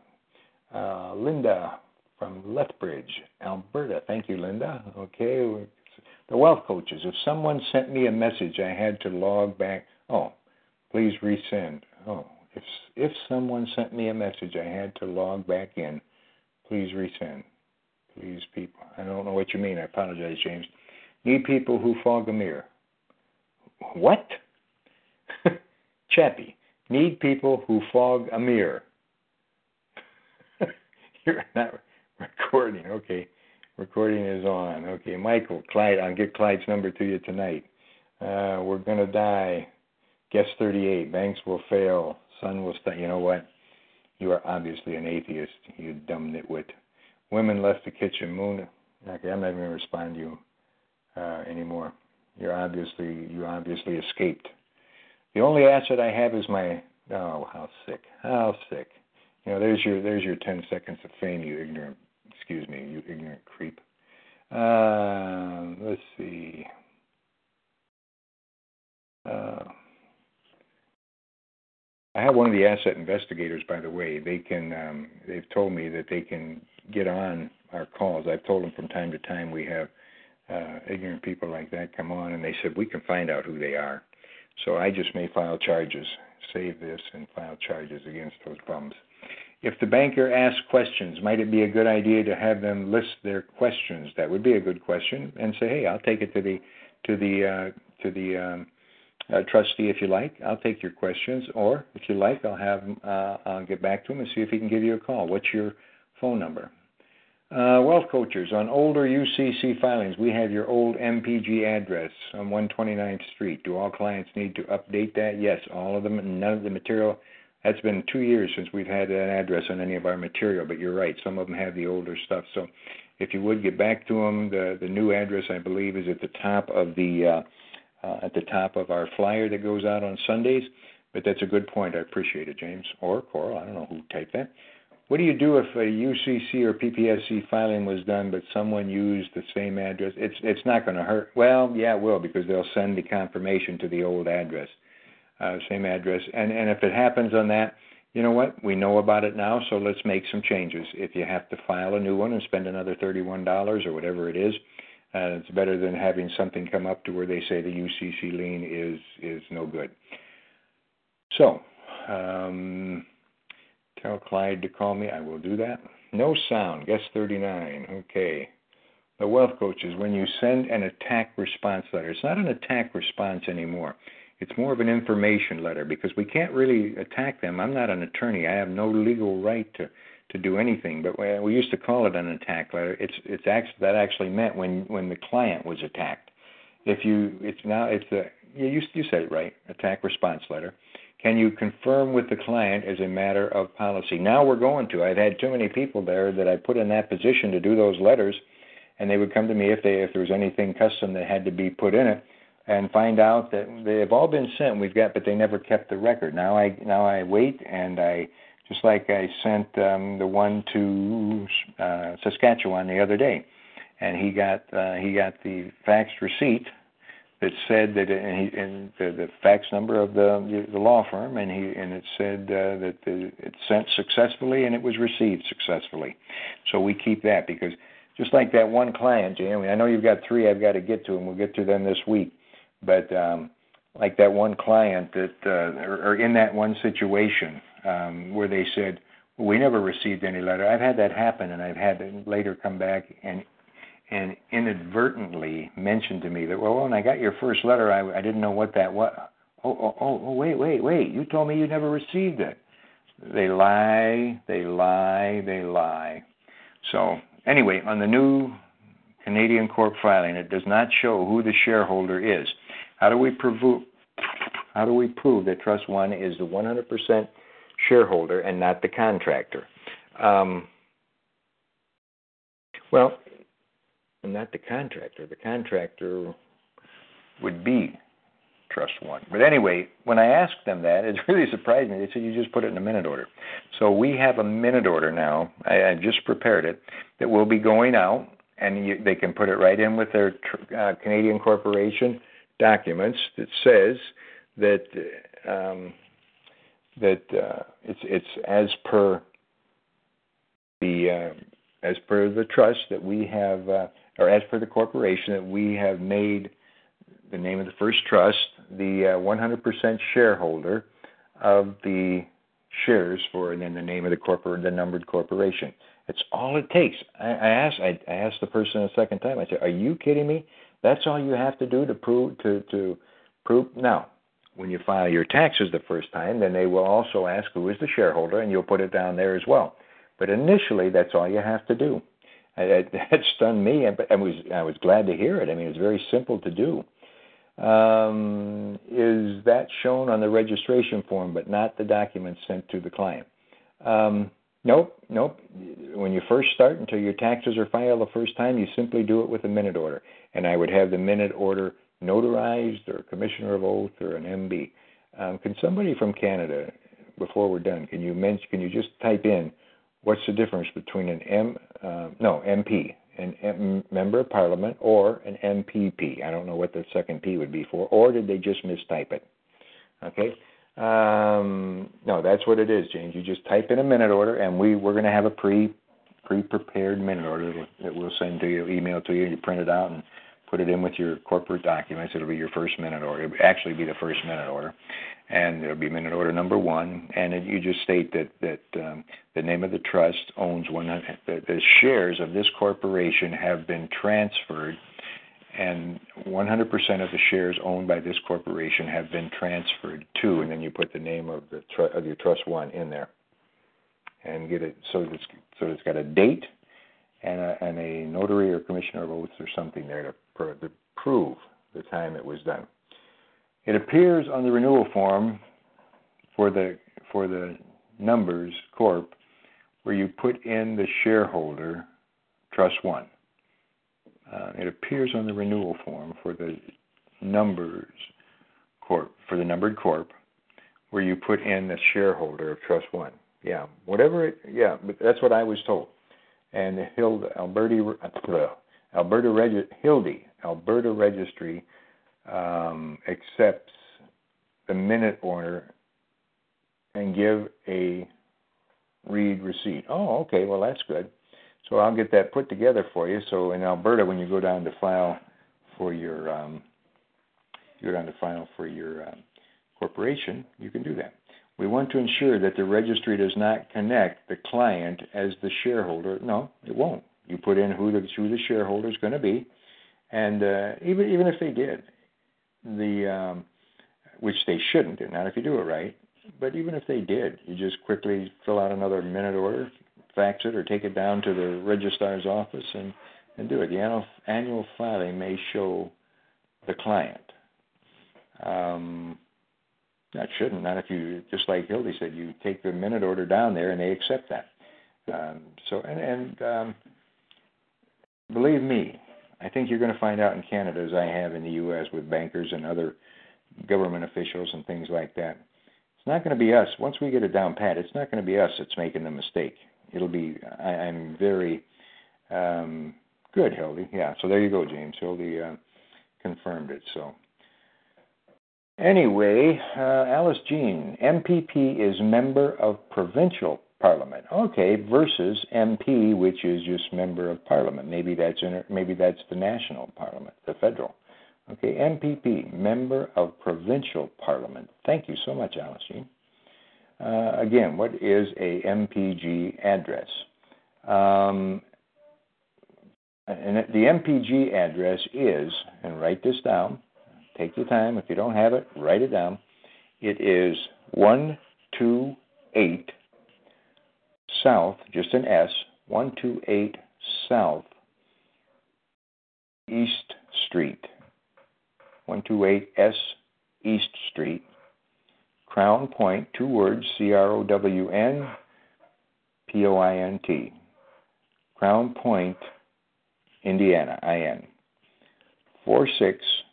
Uh, Linda from Lethbridge, Alberta. Thank you, Linda. Okay, the wealth coaches. If someone sent me a message, I had to log back. Oh, please resend. Oh, if if someone sent me a message, I had to log back in. Please resend. Please, people. I don't know what you mean. I apologize, James. Need people who fog a mirror. What? Chappie. Need people who fog a mirror. You're not recording. Okay. Recording is on. Okay, Michael, Clyde, I'll get Clyde's number to you tonight. Uh, we're going to die. Guess 38. Banks will fail. Sun will start. You know what? You are obviously an atheist, you dumb nitwit. Women left the kitchen. Moon. Okay, I'm not even to respond to you uh, anymore. You're obviously you obviously escaped. The only asset I have is my. Oh, how sick! How sick! You know, there's your there's your 10 seconds of fame, you ignorant excuse me, you ignorant creep. Uh, let's see. Uh, I have one of the asset investigators, by the way. They can. Um, they've told me that they can get on our calls. I've told them from time to time we have uh, ignorant people like that come on, and they said we can find out who they are. So I just may file charges, save this, and file charges against those bums. If the banker asks questions, might it be a good idea to have them list their questions? That would be a good question, and say, "Hey, I'll take it to the to the uh, to the um, uh, trustee if you like. I'll take your questions, or if you like, I'll have uh, I'll get back to him and see if he can give you a call. What's your phone number?" Uh, wealth coaches on older UCC filings. We have your old MPG address on 129th Street. Do all clients need to update that? Yes, all of them. None of the material that's been two years since we've had that address on any of our material, but you're right. Some of them have the older stuff. So if you would get back to them, the the new address I believe is at the top of the uh, uh, at the top of our flyer that goes out on Sundays. But that's a good point. I appreciate it, James or Coral. I don't know who typed that. What do you do if a UCC or PPSC filing was done, but someone used the same address? It's it's not going to hurt. Well, yeah, it will because they'll send the confirmation to the old address uh, same address. And and if it happens on that, you know what? We know about it now, so let's make some changes. If you have to file a new one and spend another thirty-one dollars or whatever it is, uh, it's better than having something come up to where they say the UCC lien is is no good. So, um, tell Clyde to call me. I will do that. No sound. Guess 39. Okay. The wealth coaches, when you send an attack response letter, it's not an attack response anymore. It's more of an information letter because we can't really attack them. I'm not an attorney. I have no legal right to to do anything. But we used to call it an attack letter. It's it's actually that actually meant when when the client was attacked. If you it's now it's a you you said it right attack response letter. Can you confirm with the client as a matter of policy? Now we're going to. I've had too many people there that I put in that position to do those letters, and they would come to me if they if there was anything custom that had to be put in it and find out that they've all been sent. We've got, but they never kept the record. Now I now I wait, and I just like I sent um, the one to uh, Saskatchewan the other day, and he got uh, he got the faxed receipt that said that and, he, and the, the fax number of the the law firm, and he and it said uh, that the, it sent successfully and it was received successfully. So we keep that because just like that one client, Jamie, I know you've got three I've got to get to, and we'll get to them this week. But um, like that one client that, uh, or, or in that one situation um, where they said, "We never received any letter." I've had that happen, and I've had it later come back and and inadvertently mentioned to me that, "Well, when I got your first letter, I, I didn't know what that was." Oh, oh, oh, oh, wait, wait, wait! You told me you never received it. They lie, they lie, they lie. So Anyway, on the new Canadian Corp filing, it does not show who the shareholder is. How do we prove how do we prove that Trust One is the 100% shareholder and not the contractor? Um, well, not the contractor. The contractor would be Trust One. But anyway, when I asked them that, it really surprised me. They said you just put it in a minute order. So we have a minute order now. I, I just prepared it that will be going out, and you, they can put it right in with their uh, Canadian corporation documents that says that um, that uh, it's it's as per the uh, as per the trust that we have, uh, or as per the corporation that we have made the name of the first trust, the uh, 100% shareholder of the shares for, and then the name of the corporate, the numbered corporation. It's all it takes. I, I asked, I, I asked the person a second time. I said, "Are you kidding me? That's all you have to do to prove to to prove." Now, when you file your taxes the first time, then they will also ask who is the shareholder, and you'll put it down there as well. But initially, that's all you have to do. That, that stunned me, and I was I was glad to hear it. I mean, it's very simple to do um, is that shown on the registration form, but not the documents sent to the client? Um, nope, nope. When you first start, until your taxes are filed the first time, you simply do it with a minute order, and I would have the minute order notarized or commissioner of oath or an MB. Um, can somebody from Canada, before we're done, can you mention? Can you just type in what's the difference between an M, uh, no MP, an M- member of parliament or an MPP. I don't know what the second P would be for, or did they just mistype it? Okay. Um, no, that's what it is, James. You just type in a minute order, and we we're going to have a pre pre prepared minute order that we'll send to you, email to you. You print it out and put it in with your corporate documents. It'll be your first minute order. It'll actually be the first minute order, and it'll be minute order number one. And it, you just state that that um, the name of the trust owns one. The, the shares of this corporation have been transferred, and 100% of the shares owned by this corporation have been transferred to. And then you put the name of the tr- of your trust one in there, and get it so it's so it's got a date and a, and a notary or commissioner of oaths or something there to, to prove the time it was done. It appears on the renewal form for the for the numbers corp where you put in the shareholder trust one. Uh, it appears on the renewal form for the numbers corp for the numbered corp where you put in the shareholder of trust one. Yeah, whatever it. Yeah, but that's what I was told and Hilda, Alberta, Alberta Regi- Hildy, Alberta Registry um, accepts the minute order and give a read receipt. Oh, okay, well that's good. So I'll get that put together for you. So in Alberta, when you go down to file for your, um, you go down to file for your um, corporation, you can do that. We want to ensure that the registry does not connect the client as the shareholder. No, it won't. You put in who the, who the shareholder is going to be, and uh, even even if they did, the um, which they shouldn't, not if you do it right. But even if they did, you just quickly fill out another minute order, fax it, or take it down to the registrar's office and and do it. The annual annual filing may show the client. Um, that shouldn't. Not if you, just like Hildy said, you take the minute order down there and they accept that. Um, so, and, and um, believe me, I think you're going to find out in Canada, as I have in the U.S. with bankers and other government officials and things like that. It's not going to be us. Once we get it down pat, it's not going to be us that's making the mistake. It'll be. I, I'm very um, Good, Hildy. Yeah, so there you go, James. Hildy uh, confirmed it. So anyway, uh, Alice Jean, MPP is member of provincial parliament. Okay, versus MP, which is just member of parliament. Maybe that's in, maybe that's the national parliament, the federal. Okay, MPP, member of provincial parliament. Thank you so much, Alice Jean. Uh, again, what is a MPG address? Um, and the MPG address is, and write this down. Take your time. If you don't have it, write it down. It is 128 South, just an S, 128 South East Street. 128 S East Street, Crown Point, two words, C R O W N P O I N T. Crown Point, Indiana, IN. 460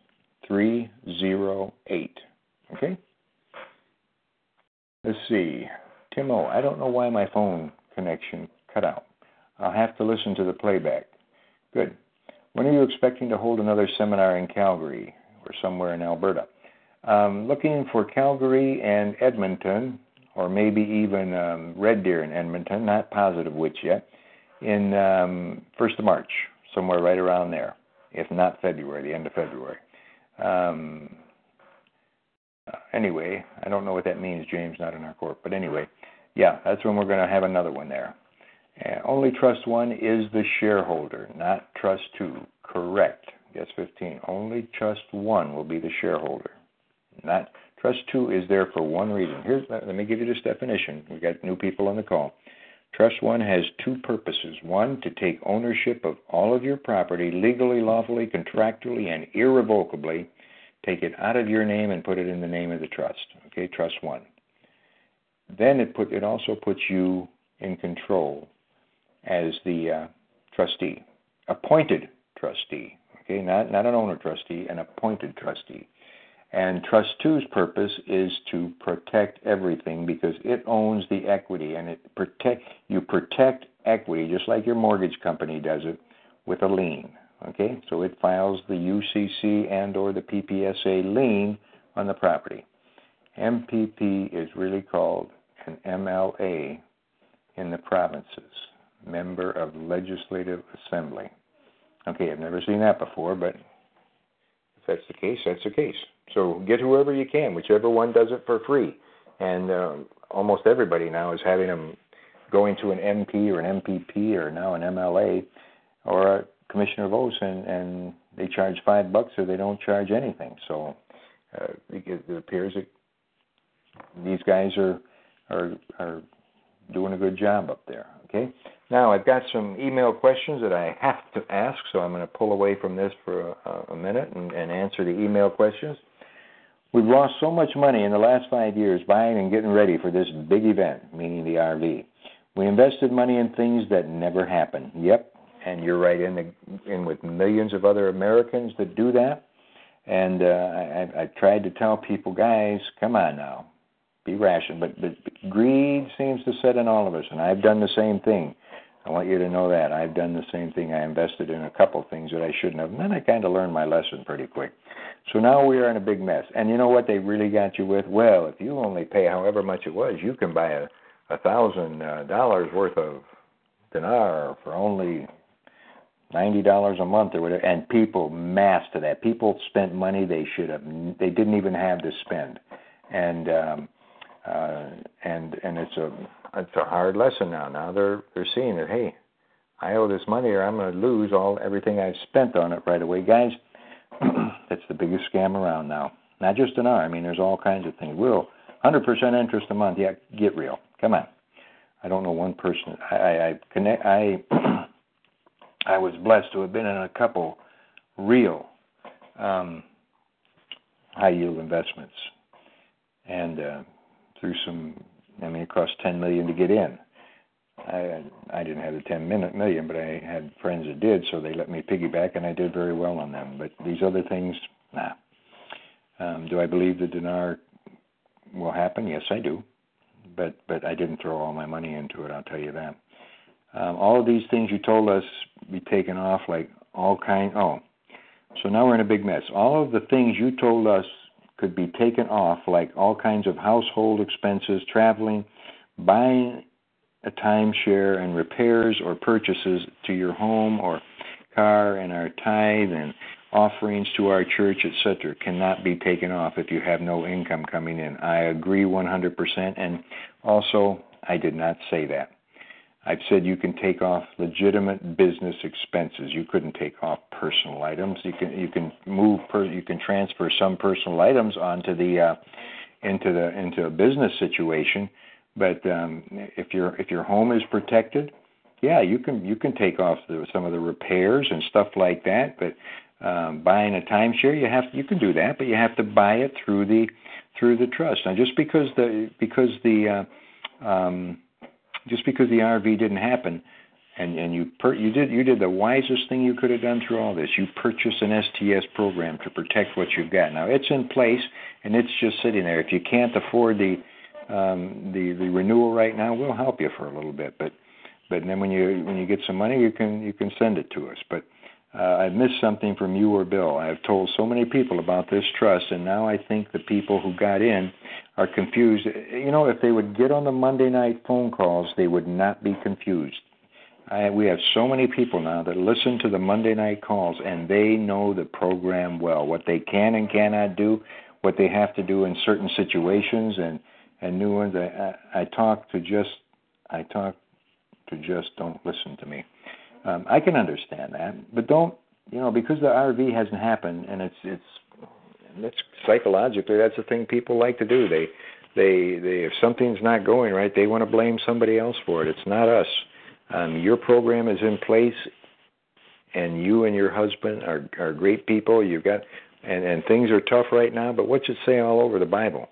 308. Okay? Let's see. Timo, I don't know why my phone connection cut out. I'll have to listen to the playback. Good. When are you expecting to hold another seminar in Calgary or somewhere in Alberta? Um, looking for Calgary and Edmonton, or maybe even um, Red Deer in Edmonton, not positive which yet, in um, 1st of March, somewhere right around there, if not February, the end of February. Um, anyway, I don't know what that means, James, not in our court, but anyway, yeah, that's when we're going to have another one there. Uh, only trust one is the shareholder, not trust two. Correct. Guess 15. Only trust one will be the shareholder. Not trust two is there for one reason. Here's let me give you this definition. We got new people on the call. Trust one has two purposes. One, to take ownership of all of your property legally, lawfully, contractually, and irrevocably. Take it out of your name and put it in the name of the trust. Okay, trust one. Then it put it also puts you in control as the uh, trustee, appointed trustee. Okay, not not an owner trustee, an appointed trustee. And Trust Two's purpose is to protect everything because it owns the equity and it protect you protect equity just like your mortgage company does it with a lien. Okay, so it files the UCC and or the PPSA lien on the property. MPP is really called an MLA in the provinces, member of legislative assembly. Okay, I've never seen that before, but if that's the case, that's the case. So get whoever you can, whichever one does it for free. And um, almost everybody now is having them going to an MP or an MPP or now an MLA or a commissioner of oaths, and, and they charge five bucks or they don't charge anything. So uh, it, it appears that these guys are are are doing a good job up there. Okay. Now I've got some email questions that I have to ask, so I'm going to pull away from this for a, a minute and, and answer the email questions. We've lost so much money in the last five years buying and getting ready for this big event, meaning the RV. We invested money in things that never happen. Yep, and you're right in the in with millions of other Americans that do that. And uh, I, I tried to tell people, guys, come on now, be rational. But, but greed seems to set in all of us, and I've done the same thing. I want you to know that I've done the same thing. I invested in a couple of things that I shouldn't have, and then I kind of learned my lesson pretty quick. So now we are in a big mess. And you know what they really got you with? Well, if you only pay however much it was, you can buy a a thousand uh, dollars worth of dinar for only ninety dollars a month or whatever. And people mass to that. People spent money they should have. They didn't even have to spend. And um, uh, and and it's a it's a hard lesson now. Now they're they're seeing that hey, I owe this money or I'm going to lose all everything I've spent on it right away, guys. that's the biggest scam around now. Not just an R. I mean, there's all kinds of things. Will 100% interest a month? Yeah, get real. Come on. I don't know one person. I I, connect. I I was blessed to have been in a couple real um, high yield investments, and uh, through some. I mean, it cost ten million to get in. I I didn't have the ten minute million, but I had friends that did, so they let me piggyback, and I did very well on them. But these other things, nah. Um, do I believe the dinar will happen? Yes, I do. But but I didn't throw all my money into it. I'll tell you that. Um, all of these things you told us be taken off, like all kind. Oh, so now we're in a big mess. All of the things you told us could be taken off, like all kinds of household expenses, traveling, buying a timeshare, and repairs or purchases to your home or car, and our tithe and offerings to our church, etc., cannot be taken off if you have no income coming in. I agree 100%, and also I did not say that. I've said you can take off legitimate business expenses. You couldn't take off personal items. You can you can move per, you can transfer some personal items onto the uh, into the into a business situation. But um, if your if your home is protected, yeah, you can you can take off the, some of the repairs and stuff like that. But um, buying a timeshare, you have you can do that, but you have to buy it through the through the trust. Now, just because the because the uh, um, just because the RV didn't happen, and and you per, you did you did the wisest thing you could have done through all this. You purchased an STS program to protect what you've got. Now it's in place and it's just sitting there. If you can't afford the um, the the renewal right now, we'll help you for a little bit. But but then when you when you get some money, you can you can send it to us. But uh, I've missed something from you or Bill. I've told so many people about this trust, and now I think the people who got in are confused. You know, if they would get on the Monday night phone calls, they would not be confused. I, we have so many people now that listen to the Monday night calls, and they know the program well, what they can and cannot do, what they have to do in certain situations, and and new ones. I, I, I talk to just, I talk to just don't listen to me. Um, I can understand that, but don't you know because the RV hasn't happened and it's it's it's psychologically that's the thing people like to do. They they they if something's not going right, they want to blame somebody else for it. It's not us. Um, your program is in place, and you and your husband are are great people. You've got and and things are tough right now. But what's it say all over the Bible?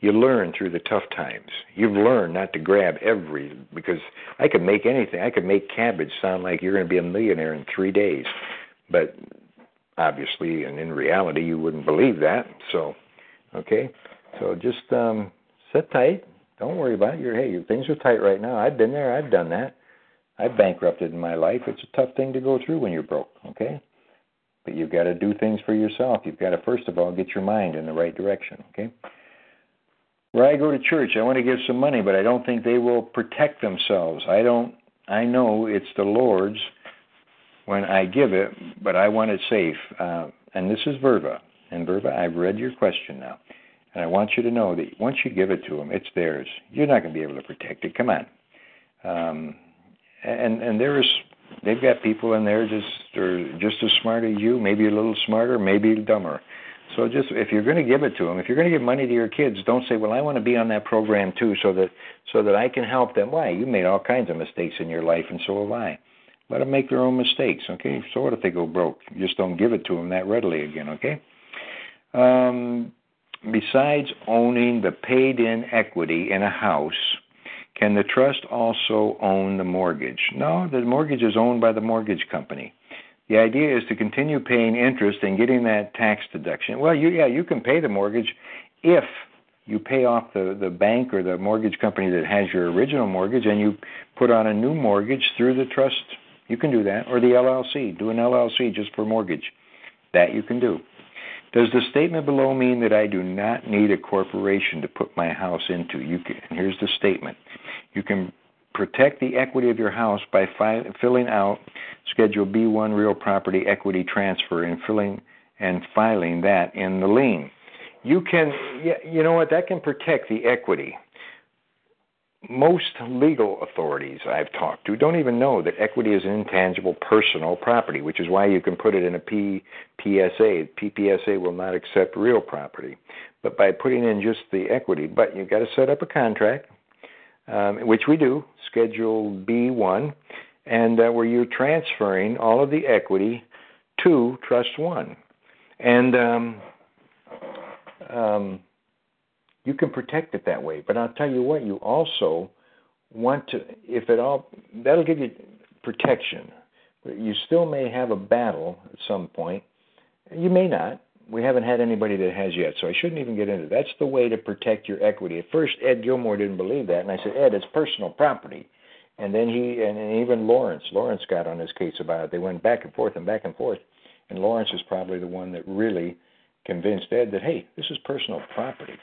you learn through the tough times. You've learned not to grab every because I could make anything. I could make cabbage sound like you're going to be a millionaire in three days, but obviously, and in reality, you wouldn't believe that. So, okay, so just um, sit tight. Don't worry about it. Your hey, your things are tight right now. I've been there. I've done that. I've bankrupted in my life. It's a tough thing to go through when you're broke. Okay. But you've got to do things for yourself. You've got to first of all get your mind in the right direction. Okay where I go to church, I want to give some money, but I don't think they will protect themselves. I don't. I know it's the Lord's when I give it, but I want it safe. Uh, and this is Verva. And Verva, I've read your question now, and I want you to know that once you give it to them, it's theirs. You're not going to be able to protect it. Come on. Um, and and there is they've got people in there just are just as smart as you, maybe a little smarter, maybe dumber. So just if you're going to give it to them, if you're going to give money to your kids, don't say, "Well, I want to be on that program too, so that so that I can help them." Why? You made all kinds of mistakes in your life, and so have I. Let them make their own mistakes, okay? So what if they go broke? Just don't give it to them that readily again, okay? Um, besides owning the paid-in equity in a house, can the trust also own the mortgage? No, the mortgage is owned by the mortgage company. The idea is to continue paying interest and getting that tax deduction. Well, you yeah, you can pay the mortgage if you pay off the, the bank or the mortgage company that has your original mortgage and you put on a new mortgage through the trust. You can do that. Or the LLC. Do an LLC just for mortgage. That you can do. Does the statement below mean that I do not need a corporation to put my house into? You can, here's the statement. You can protect the equity of your house by fi- filling out Schedule B1 real property equity transfer and filling and filing that in the lien. You can, you know what, that can protect the equity. Most legal authorities I've talked to don't even know that equity is an intangible personal property, which is why you can put it in a PPSA. PPSA will not accept real property. But by putting in just the equity, but you've got to set up a contract, um, which we do, Schedule B1, and uh, where you're transferring all of the equity to Trust One. And um, um, you can protect it that way. But I'll tell you what, you also want to, if at all, that'll give you protection. But you still may have a battle at some point. You may not. We haven't had anybody that has yet, so I shouldn't even get into it. That's the way to protect your equity. At first, Ed Gilmore didn't believe that, and I said, Ed, it's personal property And then he and even Lawrence, Lawrence got on his case about it. They went back and forth and back and forth. And Lawrence is probably the one that really convinced Ed that hey, this is personal property.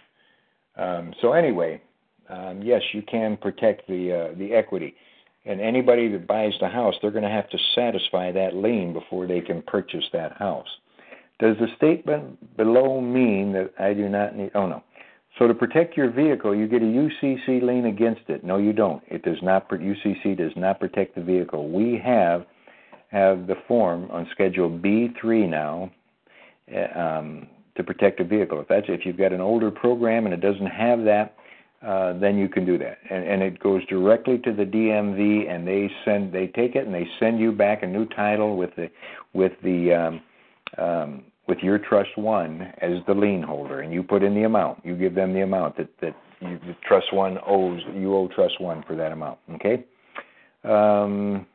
Um, so anyway, um, yes, you can protect the uh, the equity. And anybody that buys the house, they're going to have to satisfy that lien before they can purchase that house. Does the statement below mean that I do not need? Oh no. So to protect your vehicle, you get a UCC lien against it. No, you don't. It does not. UCC does not protect the vehicle. We have have the form on Schedule B3 now eh, um, to protect a vehicle. If that's if you've got an older program and it doesn't have that, uh, then you can do that. And, and it goes directly to the DMV, and they send they take it and they send you back a new title with the with the um, um, with your trust one as the lien holder, and you put in the amount. You give them the amount that that you, the trust one owes. You owe trust one for that amount. Okay. Um,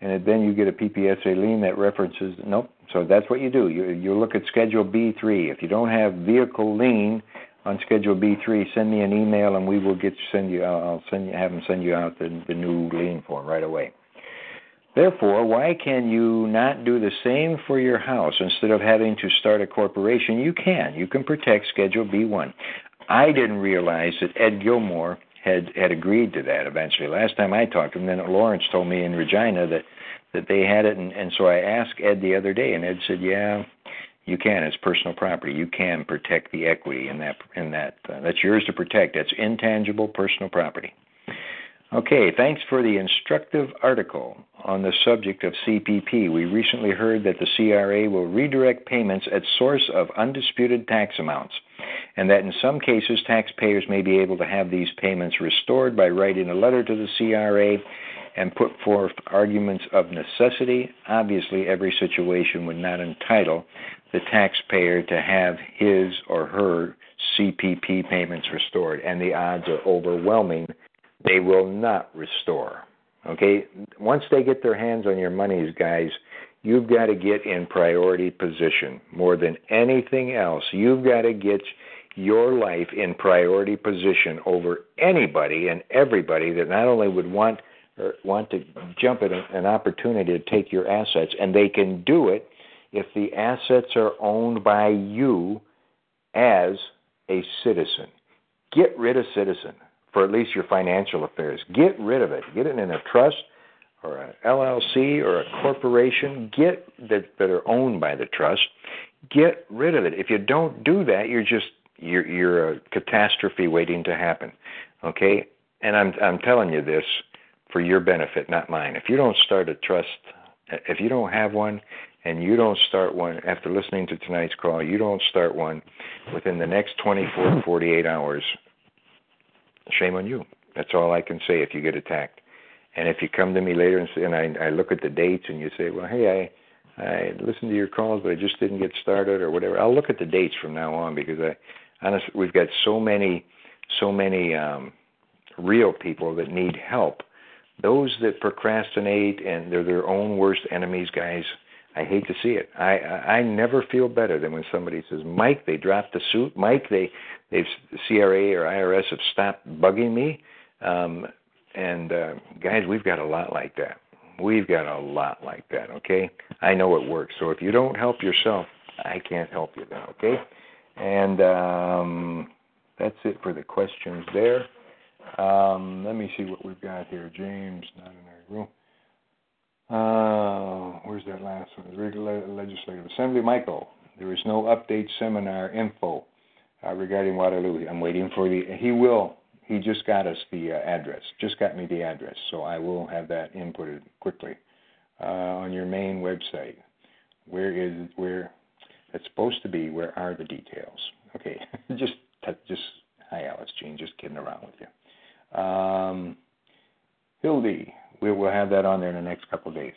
and then you get a PPSA lien that references. Nope. So that's what you do. You you look at Schedule B3. If you don't have vehicle lien on Schedule B3, send me an email and we will get send you. I'll send you have them send you out the the new lien form right away. Therefore, why can you not do the same for your house instead of having to start a corporation? You can. You can protect Schedule B1. I didn't realize that Ed Gilmore had had agreed to that eventually. Last time I talked to him, then Lawrence told me in Regina that that they had it, and, and so I asked Ed the other day, and Ed said, "Yeah, you can. It's personal property. You can protect the equity in that in that. Uh, that's yours to protect. That's intangible personal property." Okay, thanks for the instructive article on the subject of CPP. We recently heard that the CRA will redirect payments at source of undisputed tax amounts, and that in some cases taxpayers may be able to have these payments restored by writing a letter to the CRA and put forth arguments of necessity. Obviously, every situation would not entitle the taxpayer to have his or her CPP payments restored, and the odds are overwhelming they will not restore. Okay? Once they get their hands on your monies, guys, you've got to get in priority position more than anything else. You've got to get your life in priority position over anybody and everybody that not only would want or want to jump at an opportunity to take your assets, and they can do it if the assets are owned by you as a citizen. Get rid of citizen for at least your financial affairs. Get rid of it. Get it in a trust or an LLC or a corporation. Get that that are owned by the trust. Get rid of it. If you don't do that, you're just you're you're a catastrophe waiting to happen. Okay? And I'm I'm telling you this for your benefit, not mine. If you don't start a trust, if you don't have one and you don't start one after listening to tonight's call, you don't start one within the next 24 to 48 hours, shame on you. That's all I can say if you get attacked. And if you come to me later and, say, and I, I look at the dates and you say, well, hey, I, I listened to your calls, but I just didn't get started or whatever. I'll look at the dates from now on because I, honestly, we've got so many, so many um, real people that need help. Those that procrastinate and they're their own worst enemies, guys. I hate to see it. I, I never feel better than when somebody says, "Mike, they dropped the suit. Mike, they they've CRA or IRS have stopped bugging me." Um, and uh, guys, we've got a lot like that. We've got a lot like that. Okay, I know it works. So if you don't help yourself, I can't help you then. Okay, and um, that's it for the questions there. Um, let me see what we've got here. James, not in our room. Uh, where's that last one? Legislative Assembly. Michael, there is no update seminar info uh, regarding Waterloo. I'm waiting for the. He will. He just got us the uh, address. Just got me the address, so I will have that inputted quickly uh, on your main website. Where is where? That's supposed to be. Where are the details? Okay, just just hi Alice Jean. Just kidding around with you. Um, Hildy, we will have that on there in the next couple of days.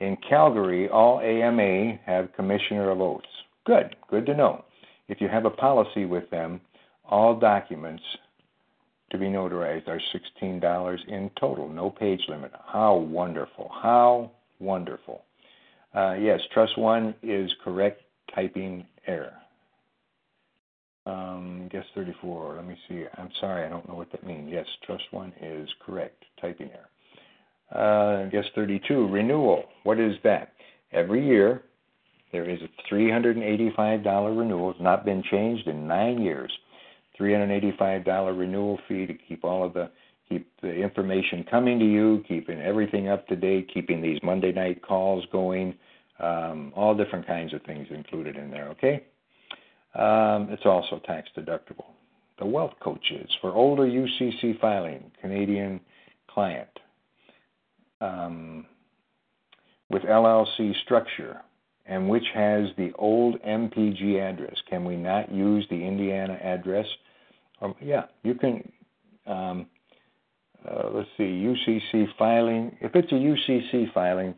In Calgary, all AMA have commissioner of oaths. Good, good to know. If you have a policy with them, all documents to be notarized are $16 in total, no page limit. How wonderful! How wonderful. Uh, yes, Trust One is correct typing guess 34. Let me see. I'm sorry, I don't know what that means. Yes, Trust One is correct typing error. Uh, guess 32. Renewal. What is that? Every year, there is a $385 renewal. It's not been changed in nine years. $385 renewal fee to keep all of the keep the information coming to you, keeping everything up to date, keeping these Monday night calls going, um, all different kinds of things included in there. Okay. Um, it's also tax deductible. The wealth coaches for older UCC filing, Canadian client. Um, with LLC structure and which has the old MPG address. Can we not use the Indiana address? Um, yeah, you can. Um, uh, let's see, UCC filing. If it's a UCC filing,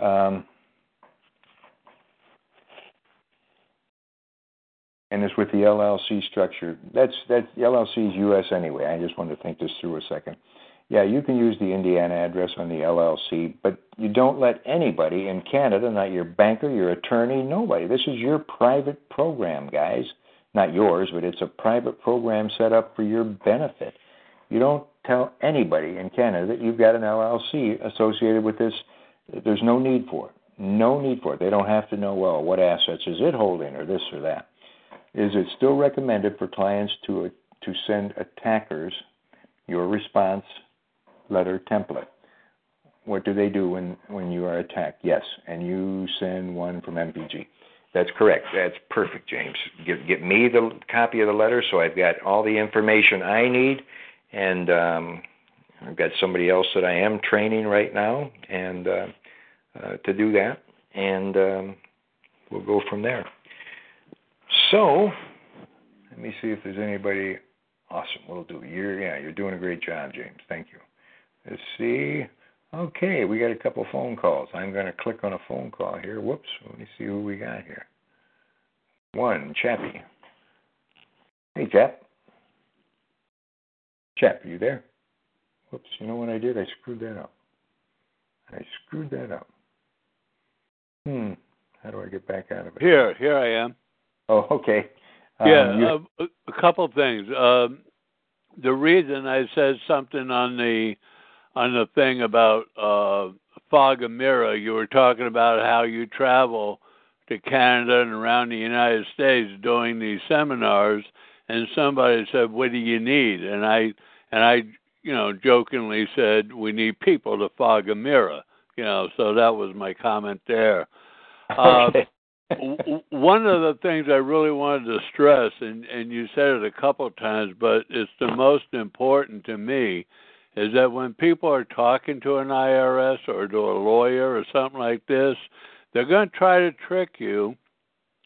um, and it's with the LLC structure. That's that LLC is U.S. anyway. I just wanted to think this through a second. Yeah, you can use the Indiana address on the LLC, but you don't let anybody in Canada, not your banker, your attorney, nobody. This is your private program, guys. Not yours, but it's a private program set up for your benefit. You don't tell anybody in Canada that you've got an LLC associated with this. There's no need for it. No need for it. They don't have to know, well, what assets is it holding or this or that. Is it still recommended for clients to, to send attackers your response letter template. What do they do when, when you are attacked? Yes, and you send one from MPG. That's correct. That's perfect, James. Get, get me the copy of the letter so I've got all the information I need, and um, I've got somebody else that I am training right now, and uh, uh, to do that, and um, we'll go from there. So, let me see if there's anybody awesome. We'll do. You're yeah, you're doing a great job, James. Thank you. Let's see. Okay, we got a couple phone calls. I'm going to click on a phone call here. Whoops. Let me see who we got here. One, Chappie. Hey, Chap. Chap, are you there? Whoops. You know what I did? I screwed that up. I screwed that up. Hmm. How do I get back out of it? Here, here I am. Oh, okay. Um, yeah, uh, a couple of things. Um, the reason I said something on the on the thing about uh, mirror, you were talking about how you travel to Canada and around the United States doing these seminars, and somebody said, "What do you need?" And I and I, you know, jokingly said, "We need people to fog a mirror." You know, so that was my comment there. Okay. Uh, one of the things I really wanted to stress, and, and you said it a couple of times, but it's the most important to me, is that when people are talking to an IRS or to a lawyer or something like this, they're going to try to trick you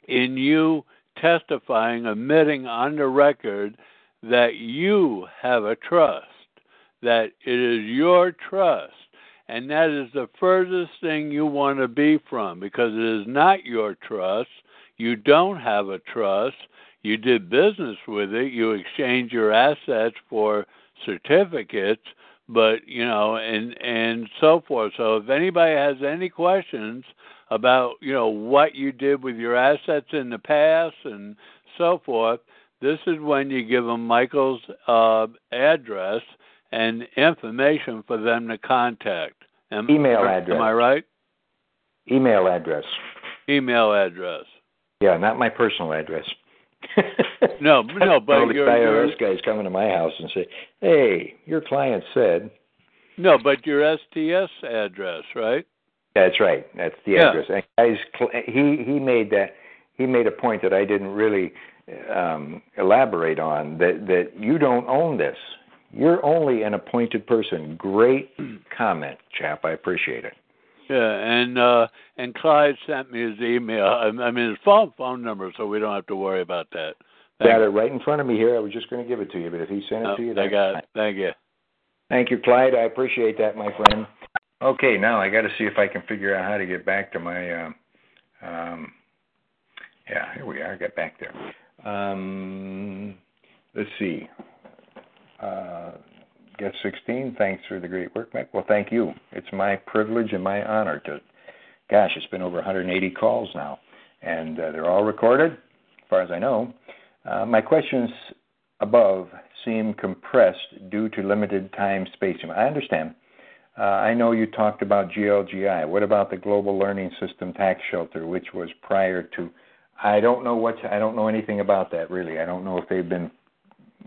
in you testifying, admitting on the record that you have a trust, that it is your trust. And that is the furthest thing you want to be from because it is not your trust. You don't have a trust. You did business with it. You exchange your assets for certificates but you know, and and so forth. So if anybody has any questions about you know what you did with your assets in the past and so forth, this is when you give them Michael's uh, address and information for them to contact. Am, Email address. Am I right? Email address. Email address. Yeah, not my personal address. no, no, but your, IRS guys coming to my house and say, "Hey, your client said." No, but your STS address, right? That's right. That's the yeah. address. And guys, he he made that he made a point that I didn't really um, elaborate on that that you don't own this. You're only an appointed person. Great comment, chap. I appreciate it. Yeah, and uh and Clyde sent me his email. I mean his phone phone number, so we don't have to worry about that. Thank got it right in front of me here. I was just going to give it to you, but if he sent it oh, to you, I got it. Thank you. Thank you, Clyde. I appreciate that, my friend. Okay, now I got to see if I can figure out how to get back to my. Um, um, yeah, here we are. I got back there. Um, let's see. Uh, Guest 16, thanks for the great work, Mike. Well, thank you. It's my privilege and my honor to, gosh, it's been over 180 calls now, and uh, they're all recorded, as far as I know. Uh, my questions above seem compressed due to limited time spacing. I understand. Uh, I know you talked about GLGI. What about the Global Learning System Tax Shelter, which was prior to? I don't know what I don't know anything about that really. I don't know if they've been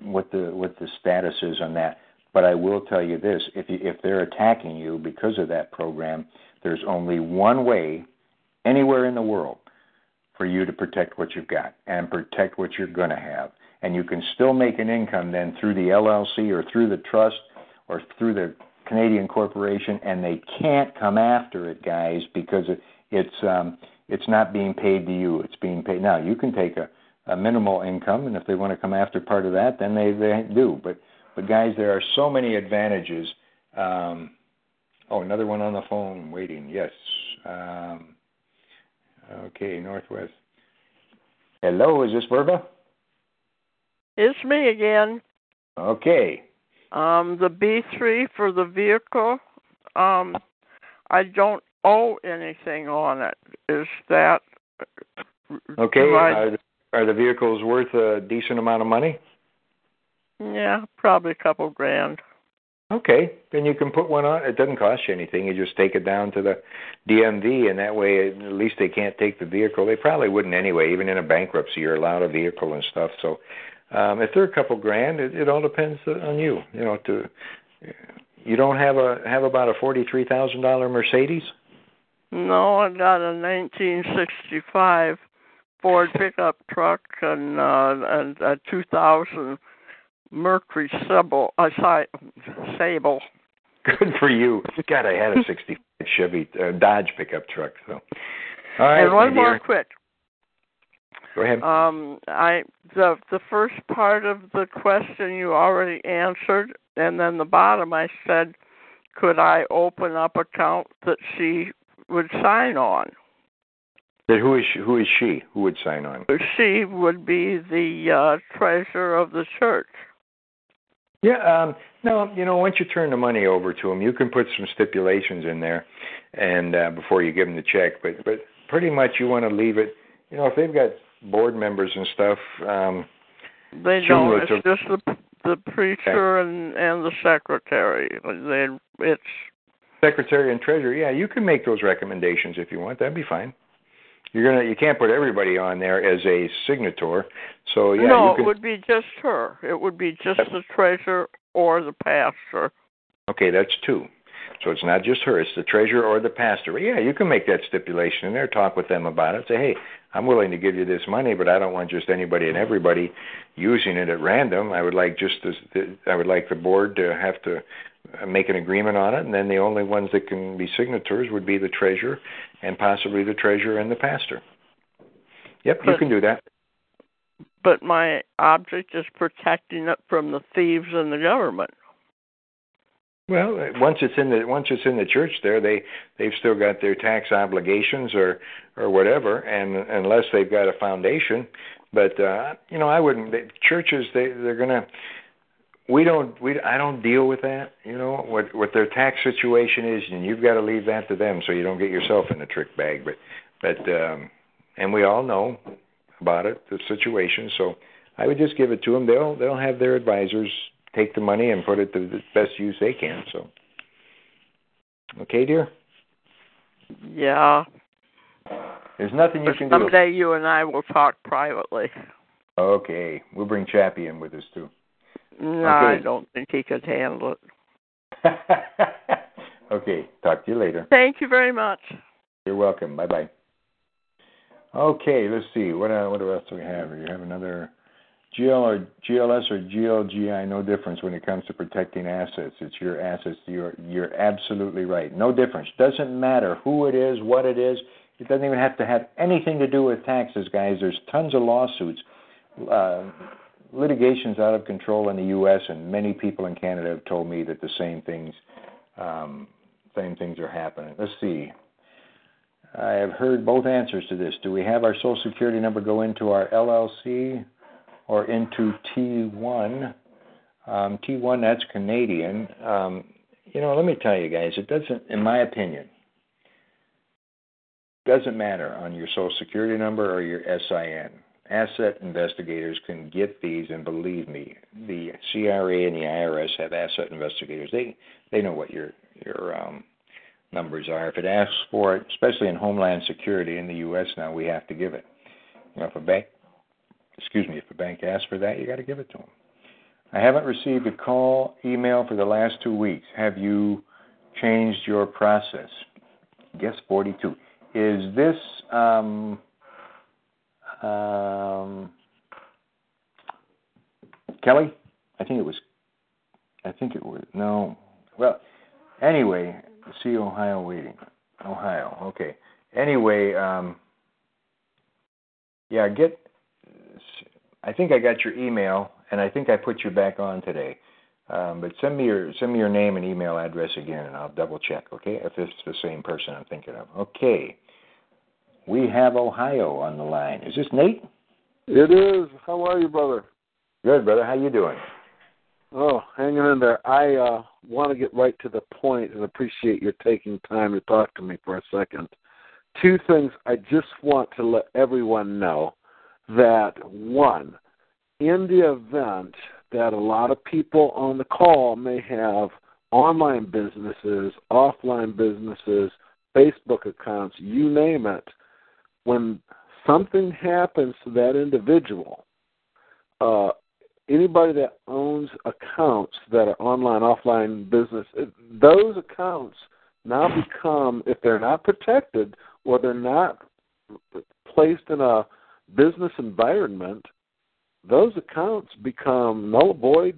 what the what the status is on that. But I will tell you this: if you, if they're attacking you because of that program, there's only one way anywhere in the world for you to protect what you've got and protect what you're going to have. And you can still make an income then through the LLC or through the trust or through the Canadian corporation, and they can't come after it, guys, because it, it's um, it's not being paid to you. It's being paid now. You can take a, a minimal income, and if they want to come after part of that, then they they do. But but guys, there are so many advantages. Um, oh, another one on the phone waiting. Yes. Um, okay, Northwest. Hello, is this Verba? It's me again. Okay. Um, the B3 for the vehicle, um, I don't owe anything on it. Is that okay? Are, are the vehicles worth a decent amount of money? Yeah, probably a couple grand. Okay, then you can put one on. It doesn't cost you anything. You just take it down to the DMV, and that way, at least they can't take the vehicle. They probably wouldn't anyway. Even in a bankruptcy, you're allowed a vehicle and stuff. So um, if they're a couple grand, it, it all depends on you. You know, to you don't have a have about a forty three thousand dollar Mercedes. No, I got a nineteen sixty five Ford pickup truck and uh, and a two thousand Mercury Sable. Uh, Sable. Good for you. God, I had a '65 Chevy uh, Dodge pickup truck. So, all right. And one more quick. Go ahead. Um, I the the first part of the question you already answered, and then the bottom I said, could I open up account that she would sign on? That who is she, who is she? Who would sign on? She would be the uh, treasurer of the church. Yeah, um, no, you know, once you turn the money over to them, you can put some stipulations in there, and uh, before you give them the check. But but pretty much you want to leave it. You know, if they've got board members and stuff. Um, they don't. It's just the the preacher okay. and and the secretary. They it's secretary and treasurer. Yeah, you can make those recommendations if you want. That'd be fine. You're gonna you can't put everybody on there as a signator. So yeah, no, can, it would be just her. It would be just the treasurer or the pastor. Okay, that's two. So it's not just her; it's the treasurer or the pastor. Yeah, you can make that stipulation in there. Talk with them about it. Say, hey, I'm willing to give you this money, but I don't want just anybody and everybody using it at random. I would like just as I would like the board to have to uh, make an agreement on it, and then the only ones that can be signatories would be the treasurer and possibly the treasurer and the pastor. Yep, but, you can do that. But my object is protecting it from the thieves and the government. Well, once it's in the once it's in the church, there they they've still got their tax obligations or or whatever, and unless they've got a foundation, but uh, you know I wouldn't. Churches they they're gonna. We don't. We I don't deal with that. You know what what their tax situation is, and you've got to leave that to them so you don't get yourself in a trick bag. But but um, and we all know about it, the situation. So I would just give it to them. They'll they'll have their advisors take the money and put it to the best use they can. So, okay, dear. Yeah. There's nothing you can someday do. Someday you and I will talk privately. Okay, we'll bring Chappie in with us too. No, okay. I don't think he could handle it. okay, talk to you later. Thank you very much. You're welcome. Bye bye. Okay, let's see. What uh, what else do we have? Do you have another? GL or GLS or GLGI, no difference when it comes to protecting assets. It's your assets. You're you're absolutely right. No difference. Doesn't matter who it is, what it is. It doesn't even have to have anything to do with taxes, guys. There's tons of lawsuits, uh, litigations out of control in the U.S. and many people in Canada have told me that the same things, um, same things are happening. Let's see. I have heard both answers to this. Do we have our Social Security number go into our LLC? or into T1. Um, T1, that's Canadian. Um, you know, let me tell you guys, it doesn't, in my opinion, doesn't matter on your Social Security number or your SIN. Asset investigators can get these, and believe me, the CRA and the IRS have asset investigators. They they know what your your um, numbers are. If it asks for it, especially in Homeland Security in the U.S. now, we have to give it. You know, if a bank, excuse me, if a bank asks for that, you got to give it to them. I haven't received a call, email for the last two weeks. Have you changed your process? Guess 42. Is this um, um, Kelly? I think it was. I think it was no. Well, anyway, see Ohio waiting. Ohio. Okay. Anyway, um, yeah, get. I think I got your email, and I think I put you back on today. Um, but send me your send me your name and email address again, and I'll double check. Okay, if it's the same person I'm thinking of. Okay. We have Ohio on the line. Is this Nate? It is. How are you, brother? Good, brother. How you doing? Oh, hanging in there. I uh, want to get right to the point and appreciate your taking time to talk to me for a second. Two things I just want to let everyone know that one, in the event that a lot of people on the call may have online businesses, offline businesses, Facebook accounts, you name it, when something happens to that individual, uh, anybody that owns accounts that are online, offline business, those accounts now become, if they're not protected or they're not placed in a business environment, those accounts become null void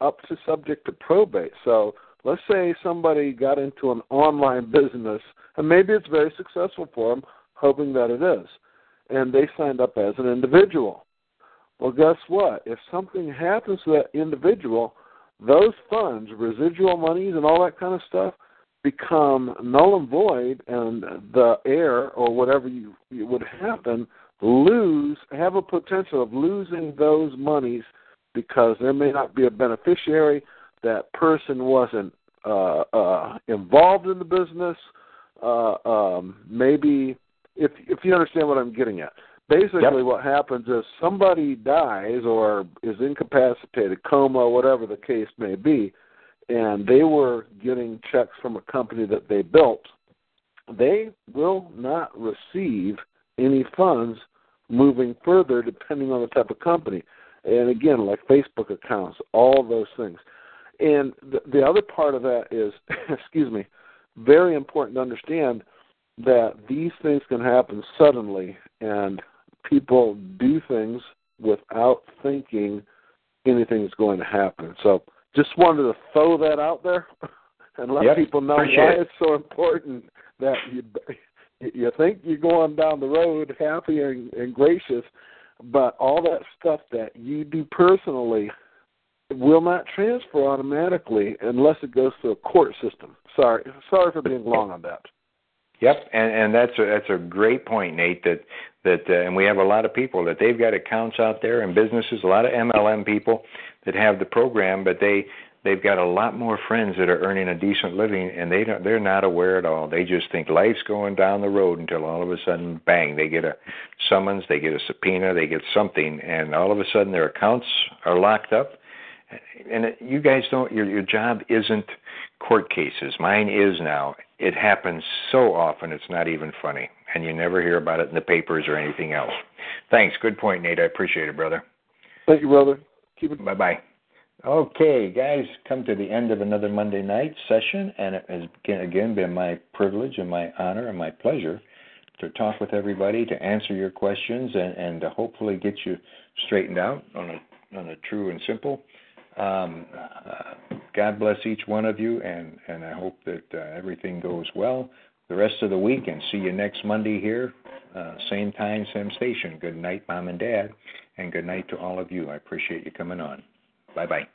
up to subject to probate. So let's say somebody got into an online business and maybe it's very successful for them, hoping that it is, and they signed up as an individual. Well, guess what? If something happens to that individual, those funds, residual monies, and all that kind of stuff become null and void, and the heir or whatever you, you would happen lose have a potential of losing those monies because there may not be a beneficiary. That person wasn't uh, uh, involved in the business. Uh, um, maybe if if you understand what I'm getting at. Basically, yep. what happens is somebody dies or is incapacitated, coma, whatever the case may be, and they were getting checks from a company that they built. They will not receive any funds moving further, depending on the type of company. And again, like Facebook accounts, all those things. And the, the other part of that is, excuse me, very important to understand that these things can happen suddenly and people do things without thinking anything is going to happen. So just wanted to throw that out there and let yep, people know why it. it's so important that you you think you're going down the road happy and, and gracious, but all that stuff that you do personally will not transfer automatically unless it goes through a court system. Sorry, sorry for being long on that. Yep, and and that's a that's a great point, Nate. That that uh, and we have a lot of people that they've got accounts out there and businesses, a lot of MLM people that have the program, but they they've got a lot more friends that are earning a decent living and they don't they're not aware at all. They just think life's going down the road until all of a sudden bang, they get a summons, they get a subpoena, they get something and all of a sudden their accounts are locked up. And you guys don't your your job isn't court cases. Mine is now. It happens so often it's not even funny, and you never hear about it in the papers or anything else. Thanks. Good point, Nate. I appreciate it, brother. Thank you, brother. Keep it. Bye bye. Okay, guys, come to the end of another Monday night session, and it has again been my privilege and my honor and my pleasure to talk with everybody, to answer your questions, and, and to hopefully get you straightened out on a on a true and simple um, uh, God bless each one of you, and, and I hope that uh, everything goes well the rest of the week. And see you next Monday here, uh, same time, same station. Good night, Mom and Dad, and good night to all of you. I appreciate you coming on. Bye bye.